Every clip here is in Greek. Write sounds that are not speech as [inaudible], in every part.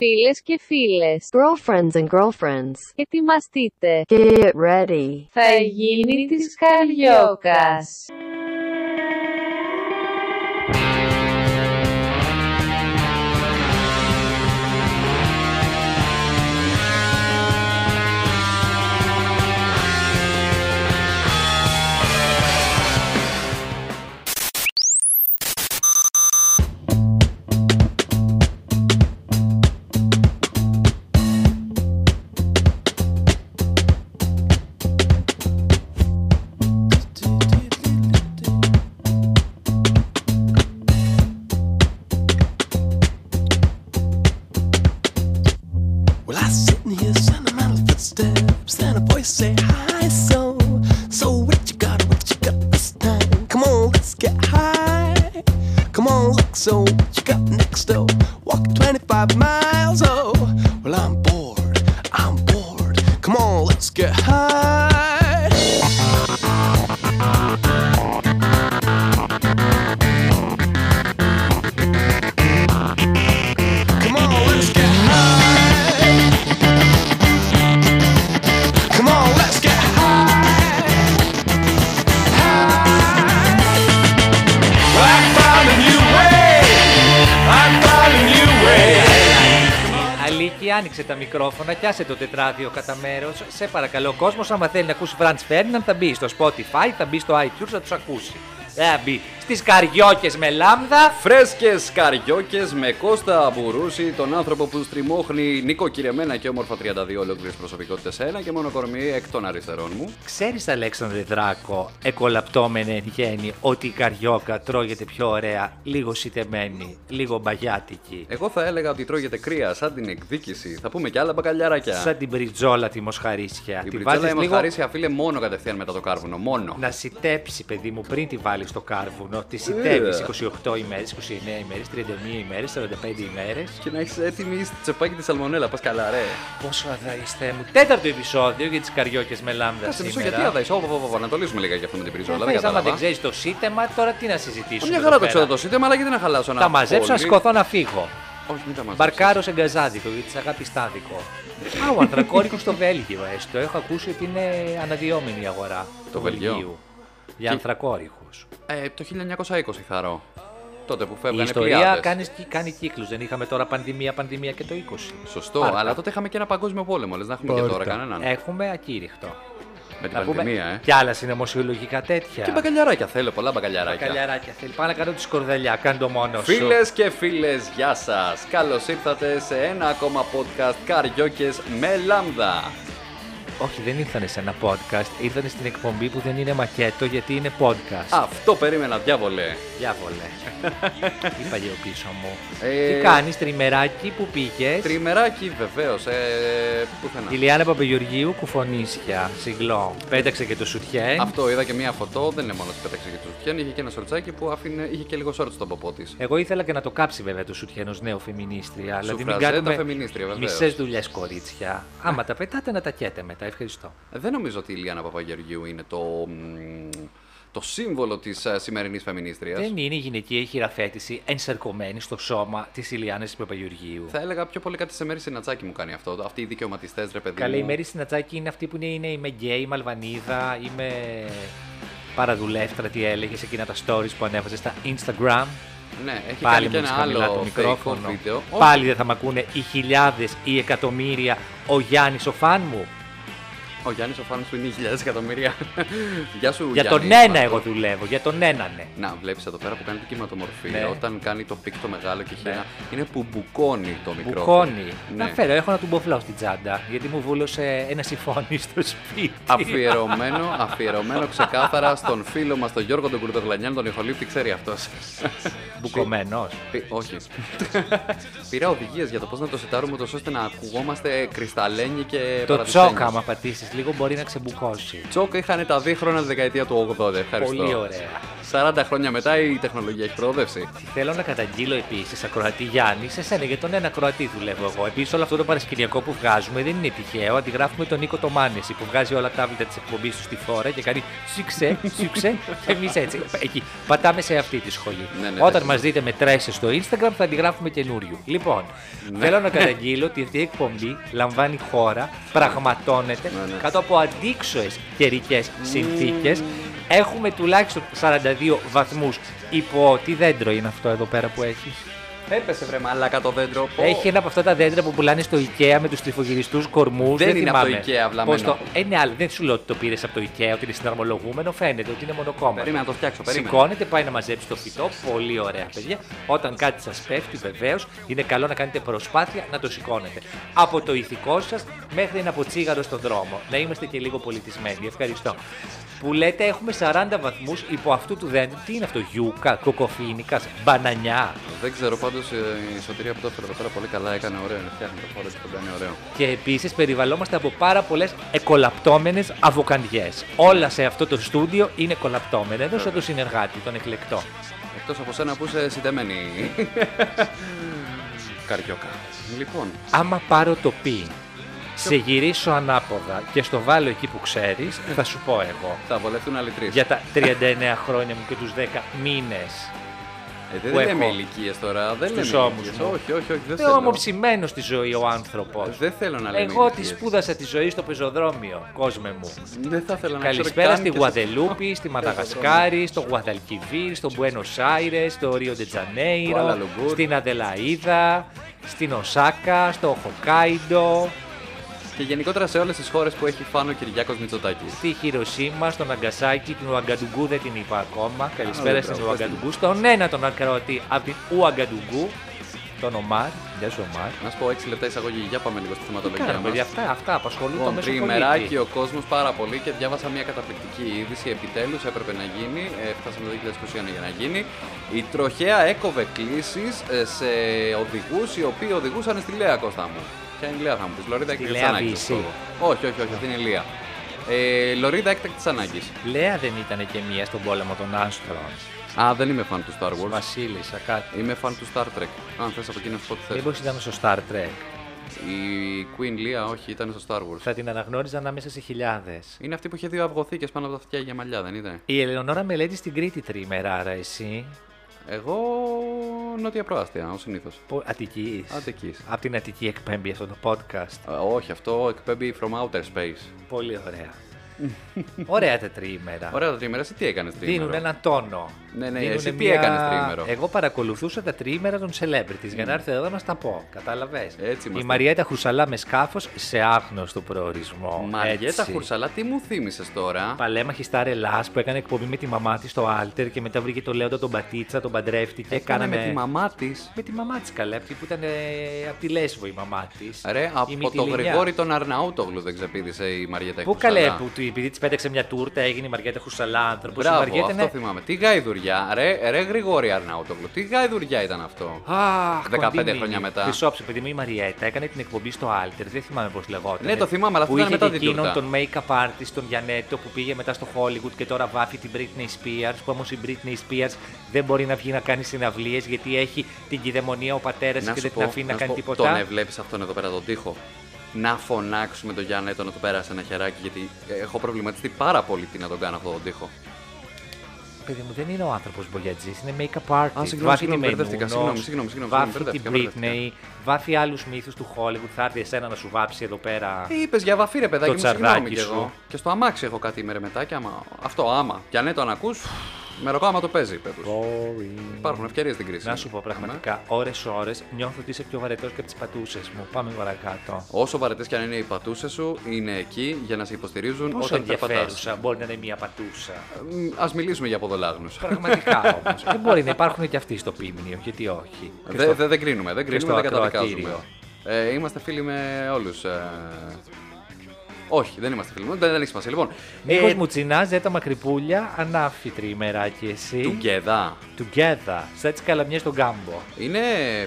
Φίλες και φίλες, girlfriends and girlfriends, ετοιμαστείτε. get ready. Θα γίνει της Καριόκας. Άνοιξε τα μικρόφωνα, πιάσε το τετράδιο κατά μέρος. Σε παρακαλώ, ο κόσμος, άμα θέλει να ακούσει Franz Ferdinand, θα μπει στο Spotify, θα μπει στο iTunes, θα τους ακούσει. Δεν θα μπει στι καριόκες με λάμδα. Φρέσκες καριόκες με Κώστα Μπουρούση, τον άνθρωπο που στριμώχνει νοικοκυρεμένα και όμορφα 32 ολόκληρες προσωπικότητες σε ένα και μόνο κορμί εκ των αριστερών μου. Ξέρεις, Αλέξανδρε Δράκο, εκολαπτώμενε εν γέννη, ότι η καριόκα τρώγεται πιο ωραία, λίγο σιτεμένη, λίγο μπαγιάτικη. Εγώ θα έλεγα ότι τρώγεται κρύα, σαν την εκδίκηση. Θα πούμε κι άλλα μπακαλιαράκια. Σαν την μπριτζόλα τη μοσχαρίσια. Η Τη μπριτζόλα βάζεις η λίγο μαχαρίσια φίλε μόνο κατευθείαν μετά το κάρβουνο. Μόνο. να σιτέψει, παιδί μου, πριν τη βάλεις στο κάρβουνο. Τη σιτεύει 28 ημέρες, 29 ημέρες, 31 ημέρες, 45 ημέρες. Και να έχεις έτοιμη στη τσεπάκι τη σαλμονέλα. Πας καλά, ρε. Πόσο αδαιστέ μου. Τέταρτο επεισόδιο για τις καριόκες με λάμδα Κάτσε μισό σήμερα. γιατί αδαεί. Ω, να το λύσουμε λίγα για αυτό με την μπριζόλα. Δεν Θες, άμα δεν κατάλαβα. ξέρεις το σύντεμα, τώρα τι να συζητήσουμε. Μια εδώ χαρά το πέρα; ξέρω το σύντεμα, αλλά γιατί να χαλάσω ένα Τα μαζέψω να πόλι. σκοθώ να φύγω. Όχι, μην τα μαζέψεις. Μπαρκάρω σε γκαζάδικο γιατί τη αγάπη στάδικο. Α, ο ανθρακόρικο στο Βέλγιο έστω. Έχω ακούσει ότι είναι αναδυόμενη η αγορά Το του Βελγίο. Βελγίου. Για Και- ανθρακόρικου. Ε, το 1920 θαρώ. Τότε που Η φεύγανε ιστορία πλειάδες. κάνει, κάνει κύκλους. Δεν είχαμε τώρα πανδημία, πανδημία και το 20. Σωστό, Πάρτα. αλλά τότε είχαμε και ένα παγκόσμιο πόλεμο. Λες να έχουμε και τώρα κανέναν. Έχουμε ακήρυχτο. με την Να πούμε πανδημία, ε. κι άλλα συνωμοσιολογικά τέτοια. Και μπακαλιαράκια θέλω, πολλά μπακαλιαράκια. Καλιαράκια θέλει. Πάω να κάνω τη σκορδαλιά. Κάνε το μόνος σου. Φίλες και φίλες, γεια σας! Καλώς ήρθατε σε ένα ακόμα podcast Καριόκες με λάμδα. Όχι, δεν ήρθανε σε ένα podcast. Ήρθανε στην εκπομπή που δεν είναι μακέτο γιατί είναι podcast. Αυτό περίμενα, διάβολε. Διάβολε. [laughs] Ύπαγε οπίσω μου. Ε, Τι κάνεις, τριμεράκι πού πήγες; Τριμεράκι, βεβαίως. Ε, πουθενά. Η Λιάννα Παπαγεωργίου κουφονίσια. Συγκλώ. Πέταξε και το σουτιέν. Αυτό είδα και μία φωτό, δεν είναι μόνο ότι πέταξε και το σουτιέν, είχε και ένα σορτσάκι που άφηνε, είχε και λίγο σορτ στον ποπό της. Εγώ ήθελα και να το κάψει βέβαια το σουτιέν ως νέο φεμινίστρια. Δηλαδή μην Σουφραζέτα κάνουμε φεμινίστρια, βεβαίως. μισές δουλειές κορίτσια. Άμα τα πετάτε να τα καίτε μετά. Ευχαριστώ. Δεν νομίζω ότι η Λιάννα Παπαγεωργίου είναι το, μ, το σύμβολο της σημερινής φεμινίστριας. Δεν είναι η γυναικεία χειραφέτηση ενσαρκωμένη στο σώμα της Ηλιάνα Παπαγεωργίου. Θα έλεγα πιο πολύ κάτι σε μέρη συνατσάκι μου κάνει αυτό. Αυτοί οι δικαιωματιστές, ρε παιδί. Καλή η μου. Μέρη Συνατσάκη είναι αυτή που είναι, είναι είμαι γκέι, είμαι Αλβανίδα, είμαι παραδουλεύτρα, τι έλεγες σε εκείνα τα stories που ανέβαζες στα Instagram. Ναι, έχει Πάλι κάνει μου και ένα χαμηλά το άλλο fake μικρόφωνο. βίντεο. Πάλι δεν θα μ' ακούνε οι χιλιάδες ή εκατομμύρια ο Γιάννης ο φαν μου. Ο Γιάννης ο Φάνη που είναι χιλιάδες εκατομμύρια. [laughs] Γεια σου, Για Γιάννη. τον ένα Μαρτώ. εγώ δουλεύω, για τον έναν ναι. Να, βλέπεις εδώ πέρα που κάνει την κυματομορφία. Ναι. Όταν κάνει το πικ το μεγάλο και έχει Ναι. ένα. Είναι που μπουκώνει το μικρόφωνο. Μπουκώνει. Ναι. Να φέρω, έχω να του μποφλάω στην τσάντα. Γιατί μου βούλωσε ένα συμφώνι στο σπίτι. Αφιερωμένο, [laughs] αφιερωμένο ξεκάθαρα στον φίλο μας, τον Γιώργο τον Κουρτογλανιάν, τον ηχολήπτη, ξέρει αυτό. Μπουκωμένος. Όχι. Πήρα οδηγίες για το πώς να το σετάρουμε τόσο ώστε να ακουγόμαστε κρυσταλλένοι και Το παραδεισένιους. τσόκα, άμα πατήσεις λίγο, μπορεί να ξεμπουκώσει. Τσόκ είχαν τα δίχρονα της δεκαετία του 80. Ευχαριστώ. Πολύ ωραία. 40 χρόνια μετά η τεχνολογία έχει προοδεύσει. Θέλω να καταγγείλω επίσης, ακροατή Γιάννη, σε σένα για τον ένα ακροατή δουλεύω εγώ. Επίσης, όλο αυτό το παρασκηνιακό που βγάζουμε δεν είναι τυχαίο. Αντιγράφουμε τον Νίκο το Μάνεση που βγάζει όλα τα βίντεο της εκπομπής του στη φόρα και κάνει σουξέ, σουξέ. και εμείς έτσι. Εκεί. Πατάμε σε αυτή τη σχολή. Ναι, ναι, Όταν ναι. μας δείτε με τρέσει στο Instagram θα αντιγράφουμε καινούριο. Λοιπόν, Ναι. θέλω να καταγγείλω ότι αυτή η εκπομπή λαμβάνει χώρα, πραγματώνεται Ναι, ναι. κάτω από αντίξωες καιρικές συνθήκες. Έχουμε τουλάχιστον 42 βαθμούς υπό. Τι δέντρο είναι αυτό εδώ πέρα που έχει; Έπεσε βρε μαλάκα το δέντρο. Πω. Έχει ένα από αυτά τα δέντρα που πουλάνε στο IKEA με τους τυφογυριστού κορμούς. Δεν είναι από το IKEA βλαμμένο. το... Ε, ναι, αλλά δεν σου λέω ότι το πήρες από το IKEA, ότι είναι συναρμολογούμενο. Φαίνεται ότι είναι μονοκόμμα. Περίμενα να το φτιάξω. Περίμενα. Σηκώνεται, πάει να μαζέψει το φυτό. Πολύ ωραία, παιδιά. Όταν κάτι σας πέφτει, βεβαίως είναι καλό να κάνετε προσπάθεια να το σηκώνετε. Από το ηθικό σας μέχρι ένα ποτσίγαρο στον δρόμο. Να είμαστε και λίγο πολιτισμένοι. Ευχαριστώ. Που λέτε έχουμε 40 βαθμούς υπό αυτού του δέντρου. Τι είναι αυτό, γιούκα, κοκοφίνικας, μπανανιά; Δεν ξέρω πάντως η σωτηρία που το έφερε εδώ πέρα πολύ καλά έκανε ωραίο. Είναι φτιάχνει το χώρο και το κάνει ωραίο. Και επίσης περιβαλλόμαστε από πάρα πολλές εκολαπτώμενες αβοκαντιές. Όλα σε αυτό το στούντιο είναι κολαπτώμενα. Εδώ σαν το συνεργάτη, τον εκλεκτό. Εκτός από σένα που είσαι συντεμένη. [laughs] Καριόκα. Λοιπόν, Άμα πάρω το πι, σε γυρίσω ανάποδα και στο βάλω εκεί που ξέρεις, θα σου πω εγώ. θα βολευτούν άλλοι τρεις. Για τα 39 χρόνια μου και τους 10 μήνες. Ε, δεν που λέμε έχω ηλικίες τώρα. Δεν λέμε στους ώμους ηλικίες. μου. Όχι, όχι, όχι. Δεν Δεν θέλω. ομοψημένο στη ζωή ο άνθρωπος. Ε, Δεν θέλω να λέμε. Εγώ τη ηλικίες. σπούδασα τη ζωή στο πεζοδρόμιο, κόσμε μου. Δεν θα ήθελα να ξέρω Καλησπέρα καν στη και σε- Γουαδελούπη, στη Μαδαγασκάρη, στο Γουαδαλκιβίρ, στο Μπουένος Άιρες, στο Ρίο Κουάλα Ντετζανέιρο, Λουμπούρ. στην Αδελαίδα, στην Οσάκα, στο Χοκάιντο, Και γενικότερα σε όλες τις χώρες που έχει φάνο ο Κυριάκος Μητσοτάκης. στη Χειροσύμα, στον Αγκασάκι, την Ουαγκαντουγκού δεν την είπα ακόμα. Καλησπέρα δεν στην μπράβο, πες την. Ουαγκαντουγκού, στον ένα τον ακροατή από την Ουαγκαντουγκού, τον Ομάρ. Γεια σου Ομάρ. Να σου πω 6 λεπτά εισαγωγή. Για πάμε λίγο στη θεματολογία Κάνε μας. παιδιά, αυτά, αυτά απασχολούν το Λοιπόν, μέσο τριημεράκι πολίτη. ο κόσμος πάρα πολύ και διάβασα μια καταπληκτική είδηση. Επιτέλους έπρεπε να γίνει. Ε, φτάσαμε το 2021 για να γίνει. Η τροχέα έκοβε κλήσεις σε οδηγούς οι οποίοι οδηγούσαν στη Λέα Κώστα μου. Ποια είναι η Λέα, θα μου πεις. Λωρίδα Στη έκτακτης Λέα ανάγκης. VC. Όχι, όχι, όχι, αυτή είναι η Λέα. Ε, λωρίδα έκτακτης ανάγκης. Λέα δεν ήταν και μία στον πόλεμο των Άστρων. Α, δεν είμαι φαν του Star Wars. Βασίλισσα, κάτι. Είμαι φαν του Star Trek. Αν θες από εκεί να σου πω τι θες. Μήπω ήταν στο Star Trek. Η Queen Leia, όχι, ήταν στο Star Wars. Θα την αναγνώριζα ανάμεσα σε χιλιάδες. Είναι αυτή που είχε δύο αυγοθήκες πάνω από τα αυτιά για μαλλιά, δεν ήταν. Η Ελεονόρα μελέτη στην Κρήτη τρίμερα, άρα εσύ. Εγώ νότια προάστια, ω συνήθως. Αττικής. Αττικής. Από την Αττική εκπέμπει αυτό το podcast. όχι, αυτό εκπέμπει from outer space. Πολύ ωραία. [laughs] ωραία τα τρίμερα. Ωραία τα τρίμερα, εσύ τι έκανες τρίμερο; Δίνουν έναν τόνο. Ναι, ναι, Δίνουνε εσύ τι έκανες τρίμερο; Εγώ παρακολουθούσα τα τρίμερα των celebrities για να έρθω εδώ να στα πω. Κατάλαβες; Έτσι Η είμαστε. Μαριέτα Χρουσαλά με σκάφος σε άγνωστο προορισμό. Μαριέτα Έτσι. Χουρσαλά, τι μου θύμισες τώρα; Παλαίμαχη Σταρ Ελλάς που έκανε εκπομπή με τη μαμά της στο Alter και μετά βρήκε το Λέοντα τον Πατίτσα, τον παντρεύτηκε. Έκανε με τη μαμά της. Με τη μαμά της καλέ, αυτή που ήταν ε, από τη Λέσβο η μαμά της. Ρε, από το Γρηγόρη τον Αρναούτογλου δεν ξεπίδησε η Μαριέτα Πού Χουρσαλά. καλέ που του, επειδή τη πέταξε μια τούρτα έγινε η Μαριέτα Χουσαλά άνθρωπος. Μπράβο, η Μαριέτα αυτό είναι. θυμάμαι. Τι γαϊδουριά, ρε, ρε Γρηγόρη Αρναούτογλου, τι γαϊδουριά ήταν αυτό. Αχ, 15 κοντινή. χρόνια μετά. Χρυσόψε, παιδί μου η Μαριέτα έκανε την εκπομπή στο Άλτερ, δεν θυμάμαι πώς λεγόταν. Ναι, το θυμάμαι, αλλά αυτό που ήταν είχε μετά και την εκείνον τούρτα. τον make-up artist, τον Γιανέτο που πήγε μετά στο Hollywood και τώρα βάφει την Britney Spears. Που όμως η Britney Spears δεν μπορεί να βγει να κάνει συναυλίες γιατί έχει την κυδαιμονία ο πατέρας και Να δεν σου την πω, αφήνει να να σου κάνει πω, τίποτα. Τον έβλεπες αυτόν εδώ πέρα τον τοίχο; Να φωνάξουμε τον Γιάννη Έτο να του πέρασε ένα χεράκι, γιατί έχω προβληματιστεί πάρα πολύ τι να τον κάνω αυτόν τον τοίχο. Παιδί μου, δεν είναι ο άνθρωπος Μπογιατζή, είναι make-up artist. Α, συγγνώμη, βάφει συγγνώμη, τη μπερδεύτηκα, Μενούνο, συγγνώμη, συγγνώμη, συγγνώμη, βάφει την μπερδεύτηκα, Britney, βάφει άλλους μύθους του Hollywood. Θα έρθει εσένα να σου βάψει εδώ πέρα. Είπες για βαφή, ρε παιδάκι Το μου, συγγνώμη τσαρδάκι κι σου. εγώ. Και στο αμάξι έχω κάτι ημερεμετάκια, άμα. Αυτό άμα. Και αν ναι, το αν ακούς, με ρωτάω άμα το παίζει, πέτους. Boring. Υπάρχουν ευκαιρίες στην κρίση. Να σου πω πραγματικά, ώρε-ώρε νιώθω ότι είσαι πιο βαρετός και από τις πατούσες μου. Πάμε παρακάτω. Όσο βαρετές και αν είναι οι πατούσες σου, είναι εκεί για να σε υποστηρίζουν Πόσο όταν περπατάς. ενδιαφέρουσα μπορεί να είναι μια πατούσα; Α μιλήσουμε για ποδολάγνους. Πραγματικά [laughs] όμως. δεν μπορεί να υπάρχουν και αυτοί στο πίμνιο, γιατί όχι. Και Δεν στο- δε, δεν κρίνουμε, δεν και κρίνουμε, στο δεν καταδικάζουμε. ακροατήριο. Ε, είμαστε φίλοι με όλους. Ε, Όχι, δεν είμαστε φίλοι μου, δεν, δεν έχει σημασία. Λοιπόν, Νίκος ε, Μουτσινάς, Ζέτα Μακρυπούλια, ανάφητρη ημεράκι εσύ. του Γκέδα. Together. Σαν τι καλαμιές στον κάμπο. Είναι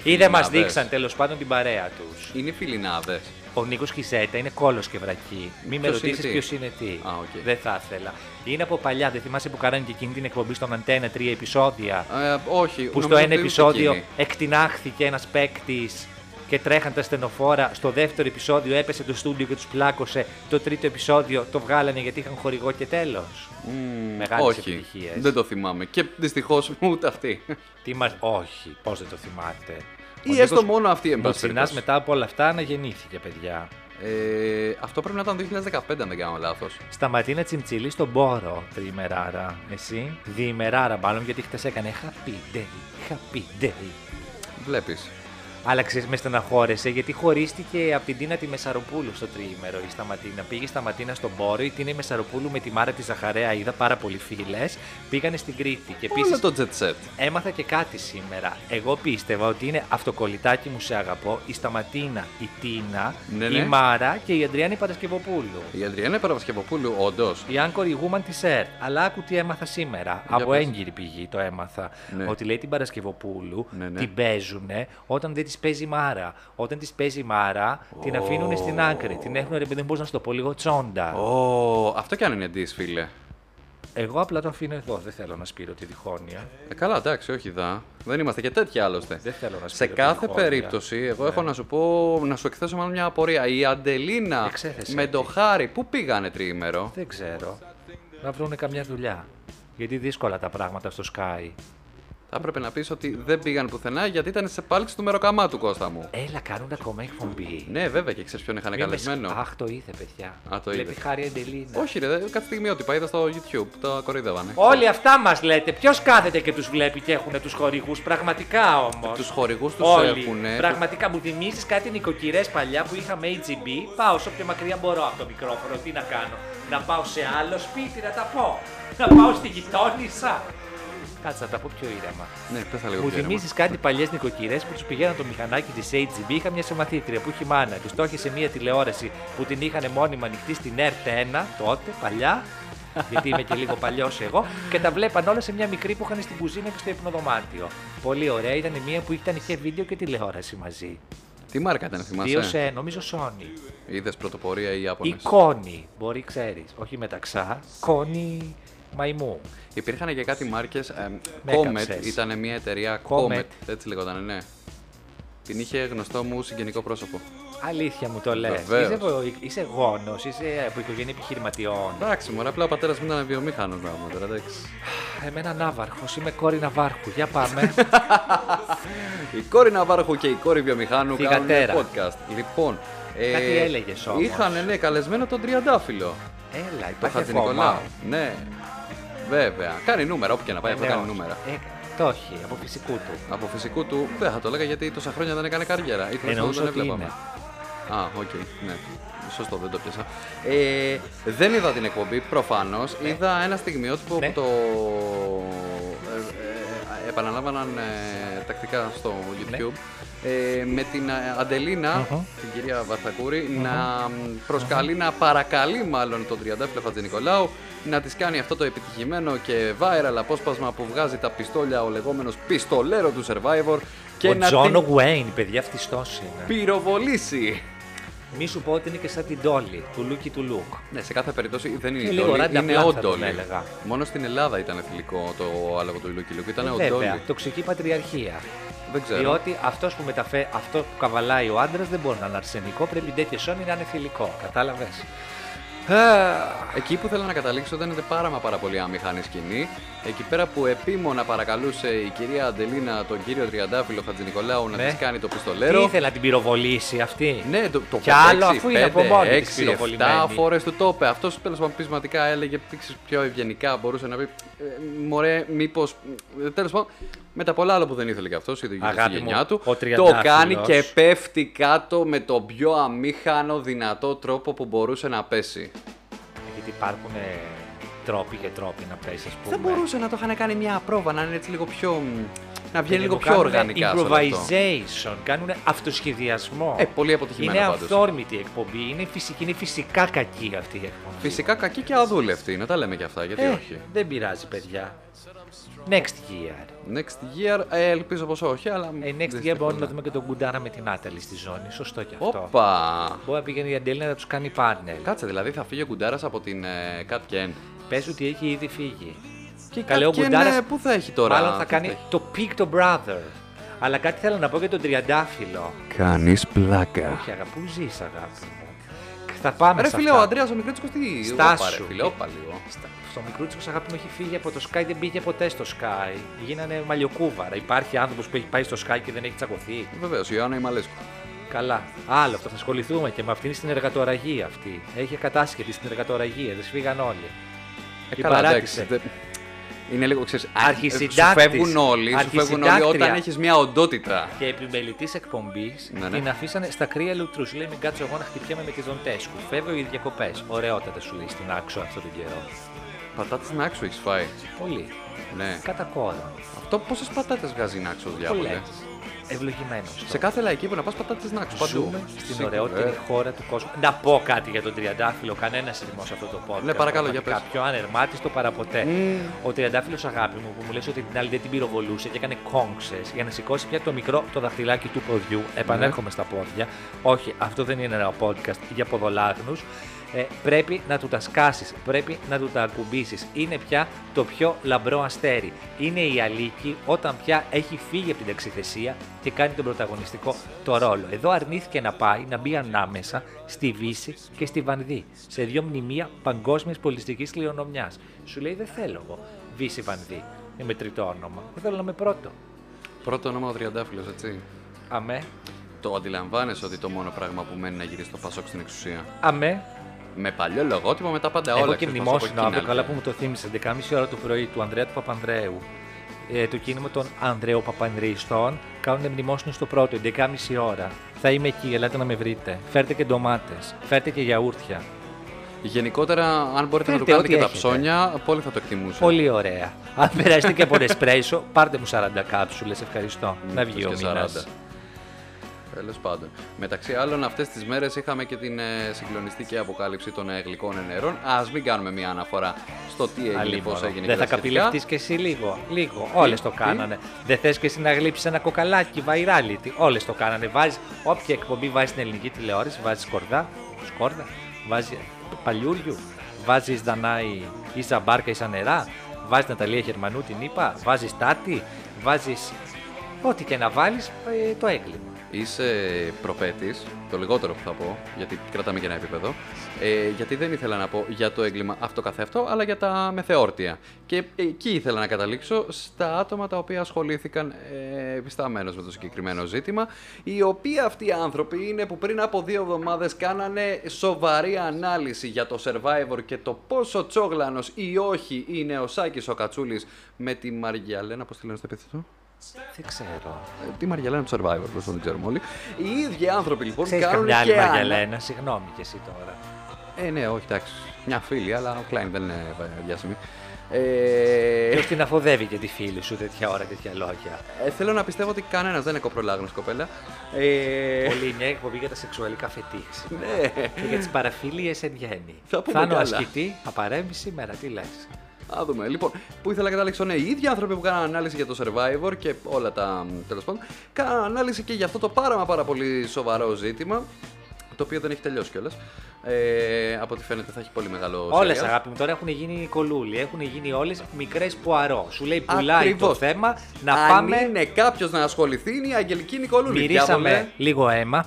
Ή δεν μας φιλινάδες. δείξαν τέλος πάντων την παρέα τους. Είναι φιλινάδες. Ο Νίκος Χισέτα είναι κόλος και βρακή. Μην με Ποιος είναι ρωτήσει τι; ποιος είναι τι. Α, οκ. Δεν θα ήθελα. Είναι από παλιά, δεν θυμάσαι που κάνανε και εκείνη την εκπομπή στον Αντένα τρία επεισόδια; Ε, όχι, που στο νομίζω ένα ότι ούτε επεισόδιο εκείνη. εκτινάχθηκε ένας παίκτης και τρέχαν τα στενοφόρα. Στο δεύτερο επεισόδιο έπεσε το στούντιο και τους πλάκωσε. Το τρίτο επεισόδιο το βγάλανε γιατί είχαν χορηγό και τέλος. Μμμ, Μεγάλες όχι, επιτυχίες. δεν το θυμάμαι. Και δυστυχώς [laughs] ούτε αυτή. Τι μας... Όχι, πώς δεν το θυμάται. Ή έστω μόνο αυτή, εν πάση Μουτσινάς περιπτώσει. μετά από όλα αυτά αναγεννήθηκε, παιδιά. Ε, αυτό πρέπει να ήταν 2015, αν δεν κάνω λάθος. Σταματίνα τσιμτσιλή στον πόρο τριημεράρα. Εσύ. Διημεράρα, μάλλον γιατί χτες έκανε happy day. Happy day. Βλέπεις. Αλλά ξέρεις, με στεναχώρεσε γιατί χωρίστηκε από την Τίνα τη Μεσαροπούλου στο τριήμερο η Σταματίνα. Πήγε Σταματίνα στον Πόρο, η Τίνα η Μεσαροπούλου με τη Μάρα τη Ζαχαρέα είδα πάρα πολλοί φίλες. Πήγανε στην Κρήτη. Και Όλο επίση το jet set. έμαθα και κάτι σήμερα. Εγώ πίστευα ότι είναι αυτοκολλητάκι μου σε αγαπώ η Σταματίνα, η Τίνα, Ναι, η ναι. Μάρα και η Αντριάννη Παρασκευοπούλου. Η Αντριάννα Παρασκευοπούλου, όντως. Η Anchor Woman της ΕΡΤ. Αλλά άκου τι έμαθα σήμερα. Για από πες. έγκυρη πηγή το έμαθα. Ναι. Ότι λέει την Παρασκευοπούλου Ναι, ναι. την παίζουνε όταν δεν της παίζει η Μάρα. Όταν της παίζει η Μάρα, την αφήνουν στην άκρη. Την έχουν ρε παιδί μου, πώς να σου το πω λίγο τσόντα. Ω, αυτό κι αν είναι diss, φίλε. Εγώ απλά το αφήνω εδώ. Δεν θέλω να σπείρω τη διχόνοια. Ε, καλά, εντάξει, όχι δα. Δεν είμαστε και τέτοιοι άλλωστε. Δεν θέλω να Σε σπείρω τη κάθε διχόνοια. περίπτωση, εγώ Ναι. έχω να σου πω, να σου εκθέσω μάλλον μια απορία. Η Αντελίνα Εξέθεσε με τι. το Χάρη, πού πήγανε τριήμερο; Δεν ξέρω. Να βρούνε καμιά δουλειά. Γιατί δύσκολα τα πράγματα στο Sky. Θα έπρεπε να πεις ότι δεν πήγαν πουθενά γιατί ήταν σε πάλξη του μεροκαμά του Κώστα μου. Έλα, κάνουν ακόμα εκπομπή. Ναι, βέβαια και ξέρεις ποιον είχαν Μη με καλεσμένο. σ- Αχ, το είδε, παιδιά. Α, το Βλέπει είδε. χάρη Εντελίνα. Όχι, ρε, δε- κάθε στιγμή ότι είδα στο YouTube, τα κοροϊδεύανε. Όλοι αυτά μας λέτε. Ποιος κάθεται και τους βλέπει και έχουν τους χορηγούς; Πραγματικά όμως. Τους χορηγούς τους Όλοι. έχουν. Πραγματικά μου θυμίζεις κάτι νοικοκυρές παλιά που είχαμε AGB. Πάω όσο πιο μακριά μπορώ από το μικρόφωνο. Τι να κάνω; Να πάω σε άλλο σπίτι να τα πω; Να πάω στη γειτόνισσα; Κάτσε να τα πω πιο ήρεμα. Ναι, πες τα λίγο Μου πιο ήρεμα. θυμίζεις κάτι παλιές νοικοκυρές που τους πηγαίναν το μηχανάκι της AGB. Είχα μια συμμαθήτρια που είχε μάνα. Της το είχε σε μια τηλεόραση που την είχαν μόνιμα ανοιχτή στην ΕΡΤ1 τότε, παλιά. γιατί είμαι και λίγο παλιός εγώ. Και τα βλέπαν όλα σε μια μικρή που είχαν στην κουζίνα και στο υπνοδωμάτιο. Πολύ ωραία. Ήταν μια που ήταν είχε βίντεο και τηλεόραση μαζί. Τι μάρκα ήταν, Δύο θυμάσαι. σε, νομίζω Sony. Είδες πρωτοπορία ή Ή Ιάπωνες. Κόνη, μπορεί ξέρεις. Όχι μεταξά. Κόνη μαϊμού. Υπήρχαν και κάτι μάρκες. Με Comet έκαψες. ήταν μια εταιρεία Comet. Comet. Έτσι λεγόταν, ναι. Την είχε γνωστό μου συγγενικό πρόσωπο. Αλήθεια μου το λες. Βεβαίως. Είσαι, από- είσαι γόνος, είσαι από οικογένεια επιχειρηματιών. Εντάξει, μωρέ, απλά ο πατέρας μου ήταν βιομήχανος τώρα, εντάξει. Εμένα Ναύαρχος, είμαι κόρη Ναυάρχου. Για πάμε. [laughs] Η κόρη Ναβάρχου και η κόρη βιομηχάνου κάνουν Θυγατέρα. podcast. Λοιπόν. ε, Κάτι έλεγες όμως. Είχαν, ναι, καλεσμένο τον Τριαντάφυλλο. Έλα, Το υπάρχει Χατζη ακόμα. Νικολάου. Ναι. Βέβαια. Κάνει νούμερα, όπου και να πάει, αυτό Ε, κάνει όχι. νούμερα. Ε, το όχι, από φυσικού του. Από φυσικού του δεν θα το έλεγα γιατί τόσα χρόνια δεν έκανε καριέρα. Ή τουλάχιστον Εννοούσα δεν ότι έβλεπαμε. είναι. Α, οκ, ναι. Σωστό, δεν το πιάσα. Ε, δεν είδα την εκπομπή, προφανώς. Είδα ένα στιγμιότυπο Ναι. που το ε, ε, επαναλάμβαναν ε, τακτικά στο YouTube. Ε, με την ε, Αντελίνα Ναι. Μμμ. την κυρία Βαρθακούρη, να μ, προσκαλεί, να παρακαλεί μάλλον τον Τριαντάφυλλο Χατζηνικολάου να της κάνει αυτό το επιτυχημένο και viral απόσπασμα που βγάζει τα πιστόλια ο λεγόμενος πιστολέρο του Survivor και ο να Τζόνο την Γουέιν, παιδιά, αυτιστό είναι. πυροβολήσει. Μη σου πω ότι είναι και σαν την Ντόλη, του Λούκι του Λουκ. Ναι, σε κάθε περίπτωση δεν είναι Και η λίγο Ντόλη, ράντα είναι πλάτα ο θα τον Ντόλη. έλεγα. Μόνο στην Ελλάδα ήταν θηλυκό το άλογο του Λούκι Λουκ, ήταν ο Βέβαια, Ντόλη. τοξική πατριαρχία. Δεν ξέρω. Διότι αυτός που, μεταφέ... αυτό που καβαλάει ο άντρας δεν μπορεί να είναι αρσενικό, πρέπει τέτοιο σόνι να είναι θηλυκό. Κατάλαβες. Εκεί που θέλω να καταλήξω δεν είναι πάρα μα πάρα πολύ αμηχανή σκηνή. Εκεί πέρα που επίμονα παρακαλούσε η κυρία Αντελίνα τον κύριο Τριαντάφυλλο Χατζηνικολάου να Ναι. της κάνει το Τι πιστολέρο. ήθελα να την πυροβολήσει αυτή; Ναι, το, το Κι άλλο, 5, αφού είναι από μόνη της 6, 7 πυροβολημένη. φορές του το είπε. Αυτός τέλος πάντων πεισματικά έλεγε πήξε πιο ευγενικά. Μπορούσε να πει ε, Μωρέ, μήπως. Τέλος πάντων, με τα πολλά άλλα που δεν ήθελε και αυτός, η ίδια Αγάπη στη μου, γενιά του, ο το Τριαντάφυλλος. κάνει και πέφτει κάτω με τον πιο αμήχανο δυνατό τρόπο που μπορούσε να πέσει. Γιατί υπάρχουν. Ε, τρόποι και τρόποι να πέσει, ας πούμε. Θα μπορούσε να το είχαν κάνει μια πρόβα, να είναι έτσι λίγο πιο. μ, να βγαίνει λίγο Λίγο πιο οργανικά. σε όλο αυτό. Improvisation, κάνουν αυτοσχεδιασμό. Ε, πολύ αποτυχημένο είναι πάντως. αυθόρμητη η εκπομπή, είναι φυσική, είναι φυσικά κακή αυτή η εκπομπή. Φυσικά κακή και αδούλευτη, να τα λέμε και αυτά, γιατί Ε, όχι. δεν πειράζει, παιδιά. Next year. Next year, ε, ελπίζω πως όχι, αλλά. Ε, next year δυστυχώς μπορούμε να ναι. δούμε και τον Κουντάρα με την Άταλη στη ζώνη. Σωστό και αυτό. Όπα! Μπορεί να πηγαίνει η Αντέλη να τους κάνει πάρνελ. Κάτσε, δηλαδή θα φύγει ο Κουντάρας από την ε, Cat Ken. Πες ότι έχει ήδη φύγει. Και Καλέ, ο Cat Ken, Κουντάρας ε, πού θα έχει τώρα. Μάλλον θα τι κάνει έχει; το Pick the Brother. Αλλά κάτι θέλω να πω για τον Τριαντάφυλλο. Κάνεις πλάκα. Όχι, αγάπη, πού ζεις, αγάπη μου; Θα πάμε Ρε σε φίλε, αυτά. ο Αντρέας ο Μικρότσικος τι. Στάσου. Όπα, ρε φίλε, όπα λίγο. Στα- Στο μικρούτσικος αγάπη μου έχει φύγει από το Sky, δεν πήγε ποτέ στο Sky. Γίνανε μαλλιοκούβαρα. Υπάρχει άνθρωπος που έχει πάει στο Sky και δεν έχει τσακωθεί. Βεβαίως, η Ιωάννα Ιμαλέσκου. Καλά. Άλλο αυτό θα ασχοληθούμε και με αυτήν στην εργατοραγία αυτή. Έχει κατάσχετη στην εργατοραγία, δεν σφίγαν όλοι. Ε, Την καλά, παράτησε. εντάξει, δεν- Είναι λίγο, ξέρεις, α, Αρχισυντάκτης. Σου φεύγουν όλοι, σου φεύγουν όλοι Αρχισυντάκτρια. όταν έχεις μια οντότητα. Και επιμελητής εκπομπής Ναι, ναι. την αφήσανε στα κρύα λουτρούς. Λέει: Μην κάτσω εγώ να χτυπιέμαι με τη Δοντέσκου. Φεύγω για διακοπές. Ωραιότατα σου λέει στην άξο αυτόν τον καιρό. Πατάτες νάξου έχεις φάει. Πολύ. Ναι. Κατά κόρο. Αυτό πόσες πατάτες βγάζει νάξο, διάβολε; Πολλέ. Ευλογημένος. Σε κάθε λαϊκή που να πας πατάτες νάξου. Παντού. Ζούμε στην Σίγουρα, ωραιότερη ε. χώρα του κόσμου. Να πω κάτι για τον Τριαντάφυλλο. Κανένας ρημό σε αυτό το podcast. Ναι, παρακαλώ, για Πραγματικά πες. Πιο ανερμάτιστο παραποτέ. Ο Τριαντάφυλλος αγάπη μου που μου λες ότι την άλλη δεν την πυροβολούσε και έκανε κόγξε για να σηκώσει πια το μικρό το δαχτυλάκι του ποδιού. Επανέρχομαι Ναι. στα πόδια. Όχι, αυτό δεν είναι ένα podcast για ποδολάγνους. Ε, πρέπει να του τα σκάσεις, πρέπει να του τα ακουμπήσεις. Είναι πια το πιο λαμπρό αστέρι. Είναι η Αλίκη όταν πια έχει φύγει από την εξηθεσία και κάνει τον πρωταγωνιστικό το ρόλο. Εδώ αρνήθηκε να πάει να μπει ανάμεσα στη Βύση και στη Βανδύ, σε δύο μνημεία παγκόσμιας πολιτιστικής κληρονομιάς. Σου λέει δεν θέλω εγώ Βύση Βανδύ. Είναι με τρίτο όνομα. Δεν θέλω να είμαι πρώτο. Πρώτο όνομα ο Τριαντάφυλλος, έτσι. Αμέ, Το αντιλαμβάνεσαι ότι το μόνο πράγμα που μένει να γυρίσει το Πασόκ στην εξουσία. αμέ. Με παλιό λογότυπο με τα πάντα όλα. Έχω και ξέρεις, Πασόκ μνημόσυνο αύριο, κοινάλ. καλά που μου το θύμισε. 11.30 ώρα το πρωί του Ανδρέα του Παπανδρέου. Ε, το κίνημα των Ανδρέου Παπανδρεϊστών κάνουν μνημόσυνο στο πρώτο, 11.30 ώρα. Θα είμαι εκεί, ελάτε να με βρείτε. Φέρτε και ντομάτες, φέρτε και γιαούρτια. Γενικότερα, αν μπορείτε να του Φέρτε κάνετε ό,τι και τα έχετε. ψώνια, πολύ θα το εκτιμούσα. Πολύ ωραία. Αν περάσετε και από Nespresso, πάρτε μου 40 κάψουλε, ευχαριστώ. να βγει ο και μήνας. 40. Τέλος πάντων. Μεταξύ άλλων, αυτές τις μέρες είχαμε και την ε, συγκλονιστική αποκάλυψη των ε, γλυκών ενερών. Α μην κάνουμε μια αναφορά στο τι έγινε, πώς έγινε Δεν και θα τα σχετικά. καπηλευτείς κι εσύ λίγο. Λίγο. Όλες το τι; κάνανε. Δεν θες κι εσύ να γλύψεις ένα κοκαλάκι, virality. Όλες το κάνανε. Βάζει όποια εκπομπή βάζει στην ελληνική τηλεόραση, βάζει σκορδά, σκόρδα, βάζει παλιούριου, βάζεις Δανάη ίσα μπάρκα ίσα νερά, βάζεις Ναταλία Γερμανού την είπα, βάζεις τάτι, βάζεις. Ό,τι και να βάλεις, το έγκλημα. Είσαι προπέτης, το λιγότερο που θα πω, γιατί κρατάμε και ένα επίπεδο. Ε, γιατί δεν ήθελα να πω για το έγκλημα αυτό καθεαυτό, αλλά για τα μεθεόρτια. Και εκεί ήθελα να καταλήξω στα άτομα τα οποία ασχολήθηκαν ε, επισταμένως με το συγκεκριμένο ζήτημα. Οι οποίοι αυτοί οι άνθρωποι είναι που πριν από δύο εβδομάδες κάνανε σοβαρή ανάλυση για το Survivor και το πόσο τσόγλανος ή όχι είναι ο Σάκης ο Κατσούλης με τη Μαριαλένα, πώς τη λένε στο επίθετο; Δεν ξέρω. Ε, Τη Μαριαλένα του Survivor, πώς δεν ξέρουμε όλοι. Οι ίδιοι άνθρωποι λοιπόν Ξέρεις κάνουν καμιά άλλη και άνα- Μαριαλένα, συγγνώμη κι εσύ τώρα. Ε, ναι, όχι, εντάξει. Μια φίλη, αλλά ο Κλάιν δεν είναι διάσημη. Ε, Ποιο την αφοδεύει και τη φίλη σου τέτοια ώρα, τέτοια λόγια. ε, θέλω να πιστεύω ότι κανένας δεν είναι κοπρολάγνος κοπέλα. Ε, Πολύ μια εκπομπή για τα σεξουαλικά φετίχη. ναι. και για τις παραφίλειες εν γέννη. Θα πούμε είναι ο καλά. ασκητή, θα παρέμβει σήμερα, τι λες. Α δούμε. Λοιπόν, που ήθελα να καταλήξω, ναι, οι ίδιοι άνθρωποι που κάναν ανάλυση για το Survivor και όλα τα τέλος πάντων, κάναν ανάλυση και για αυτό το πάρα μα πάρα πολύ σοβαρό ζήτημα. Το οποίο δεν έχει τελειώσει κιόλας. Ε, από ό,τι φαίνεται θα έχει πολύ μεγάλο Όλες serial. αγάπη μου τώρα έχουν γίνει Νικολούλη, έχουν γίνει όλες μικρές πουαρό. Σου λέει πουλάει Ακριβώς. το θέμα να Αν πάμε. είναι κάποιος να ασχοληθεί, είναι η Αγγελική Νικολούλη. Μυρίσαμε Διάβολε. λίγο αίμα.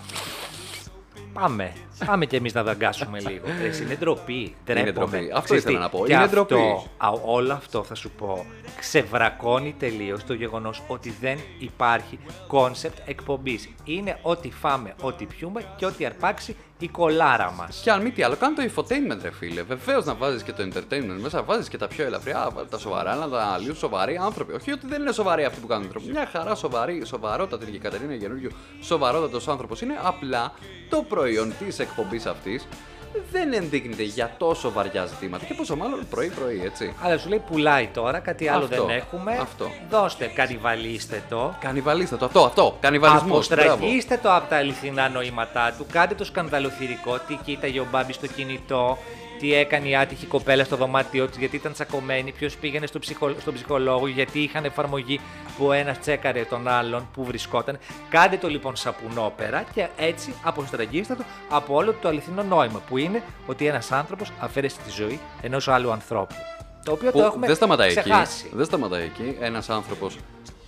Πάμε. Πάμε κι εμείς να δαγκάσουμε λίγο. Εσύ είναι ντροπή. Ντρέπομαι. ντροπή. Αυτό Ξέρεις ήθελα τι, να πω. και Είναι αυτό, ντροπή. α, όλο αυτό θα σου πω. Ξεβρακώνει τελείως το γεγονός ότι δεν υπάρχει concept εκπομπής. Είναι ό,τι φάμε, ό,τι πιούμε και ό,τι αρπάξει η κολάρα μας. Και αν μη τι άλλο, κάνει το infotainment, ρε φίλε. Βεβαίως να βάζεις και το entertainment μέσα, βάζεις και τα πιο ελαφριά, τα σοβαρά, να τα αναλύουν σοβαροί άνθρωποι. Όχι ότι δεν είναι σοβαροί αυτοί που κάνουν τρόπο. Μια χαρά σοβαρή, σοβαρότατη και η Κατερίνα Γενούργιου, σοβαρότατος άνθρωπος είναι. Απλά το προϊόν της εκπομπής αυτής δεν ενδείκνυται για τόσο βαριά ζητήματα. Και πόσο μάλλον πρωί-πρωί, έτσι. Αλλά σου λέει πουλάει τώρα, κάτι άλλο Αυτό, δεν έχουμε. αυτό. Δώστε, κανιβαλίστε το. Κανιβαλίστε το, αυτό, αυτό. Κανιβαλισμός. Αποστραγγίστε το από τα αληθινά νοήματά του. Κάντε το σκανδαλοθυρικό. Τι κοίταγε ο Μπάμπης στο κινητό. Τι έκανε η άτυχη κοπέλα στο δωμάτιό της, γιατί ήταν τσακωμένη. Ποιος πήγαινε στο ψυχο... στον ψυχολόγο, γιατί είχαν εφαρμογή που ένας τσέκαρε τον άλλον που βρισκόταν. Κάντε το λοιπόν σαπουνόπερα και έτσι αποστραγγίστε το από όλο το αληθινό νόημα που είναι ότι ένας άνθρωπος αφαίρεσε τη ζωή ενός άλλου ανθρώπου. Το οποίο το έχουμε δεν σταματάει ξεχάσει. εκεί. Δεν σταματάει εκεί. Ένας άνθρωπος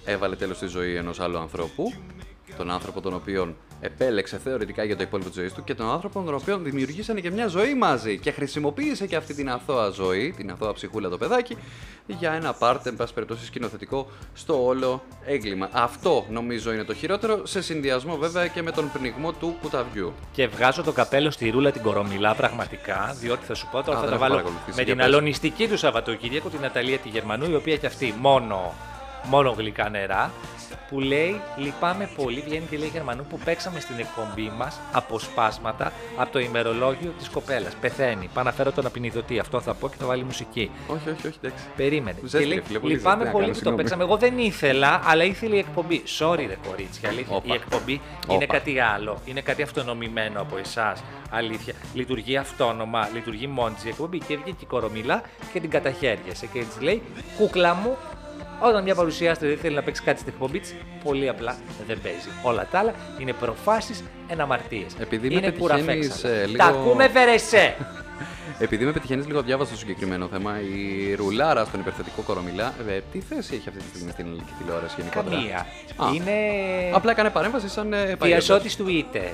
έβαλε τέλος στη ζωή ενός άλλου ανθρώπου. Τον άνθρωπο τον οποίον επέλεξε θεωρητικά για το υπόλοιπο της ζωής του και τον άνθρωπο τον οποίον δημιουργήσανε και μια ζωή μαζί και χρησιμοποίησε και αυτή την αθώα ζωή, την αθώα ψυχούλα το παιδάκι, για ένα πάρτε, εν πάση περιπτώσει, σκηνοθετικό στο όλο έγκλημα. Αυτό νομίζω είναι το χειρότερο, σε συνδυασμό βέβαια και με τον πνιγμό του κουταβιού. Και βγάζω το καπέλο στη ρούλα την κορομιλά πραγματικά, διότι θα σου πω τώρα Α, θα δεν τα έχω βάλω παρακολουθήσει, με για την πες. αλωνιστική του Σαββατοκύριακο, την Ναταλία τη Γερμανού, η οποία και αυτή μόνο, μόνο γλυκά νερά, που λέει Λυπάμαι πολύ, βγαίνει και λέει Γερμανού που παίξαμε στην εκπομπή μας αποσπάσματα από το ημερολόγιο της κοπέλας. Πεθαίνει. Πάω να φέρω τον απεινιδωτή. Αυτό θα πω και θα βάλει μουσική. Όχι, όχι, όχι, εντάξει. Περίμενε. Ζέστη, Και λέει, φίλε, πολύ Λυπάμαι ζέστη, να πολύ κάνω, που το συγγνώμη. παίξαμε. Εγώ δεν ήθελα, αλλά ήθελε η εκπομπή. Sorry, ρε κορίτσια. Αλήθεια. Όπα. Η εκπομπή Όπα. είναι κάτι άλλο. Είναι κάτι αυτονομημένο από εσάς. Αλήθεια. Λειτουργεί αυτόνομα, λειτουργεί μόνη της η εκπομπή. Και βγήκε η κορομιλά και την καταχέριασε. Και έτσι λέει, κούκλα μου, όταν μια παρουσιάστρια δεν θέλει να παίξει κάτι στην εκπομπή της, πολύ απλά δεν παίζει. Όλα τα άλλα είναι προφάσεις εναμαρτίες. Επειδή με είναι πετυχαίνεις, κουραφέξα. ε, λίγο- Τα ακούμε, Βερεσέ! [laughs] Επειδή με πετυχαίνεις λίγο διάβαστο στο συγκεκριμένο θέμα, η ρουλάρα στον υπερθετικό κορομιλά, ε, τι θέση έχει αυτή τη στιγμή στην ελληνική τηλεόραση γενικότερα; Καμία. Α. Είναι Απλά έκανε παρέμβαση σαν ε, παλιός. διασώτης Twitter.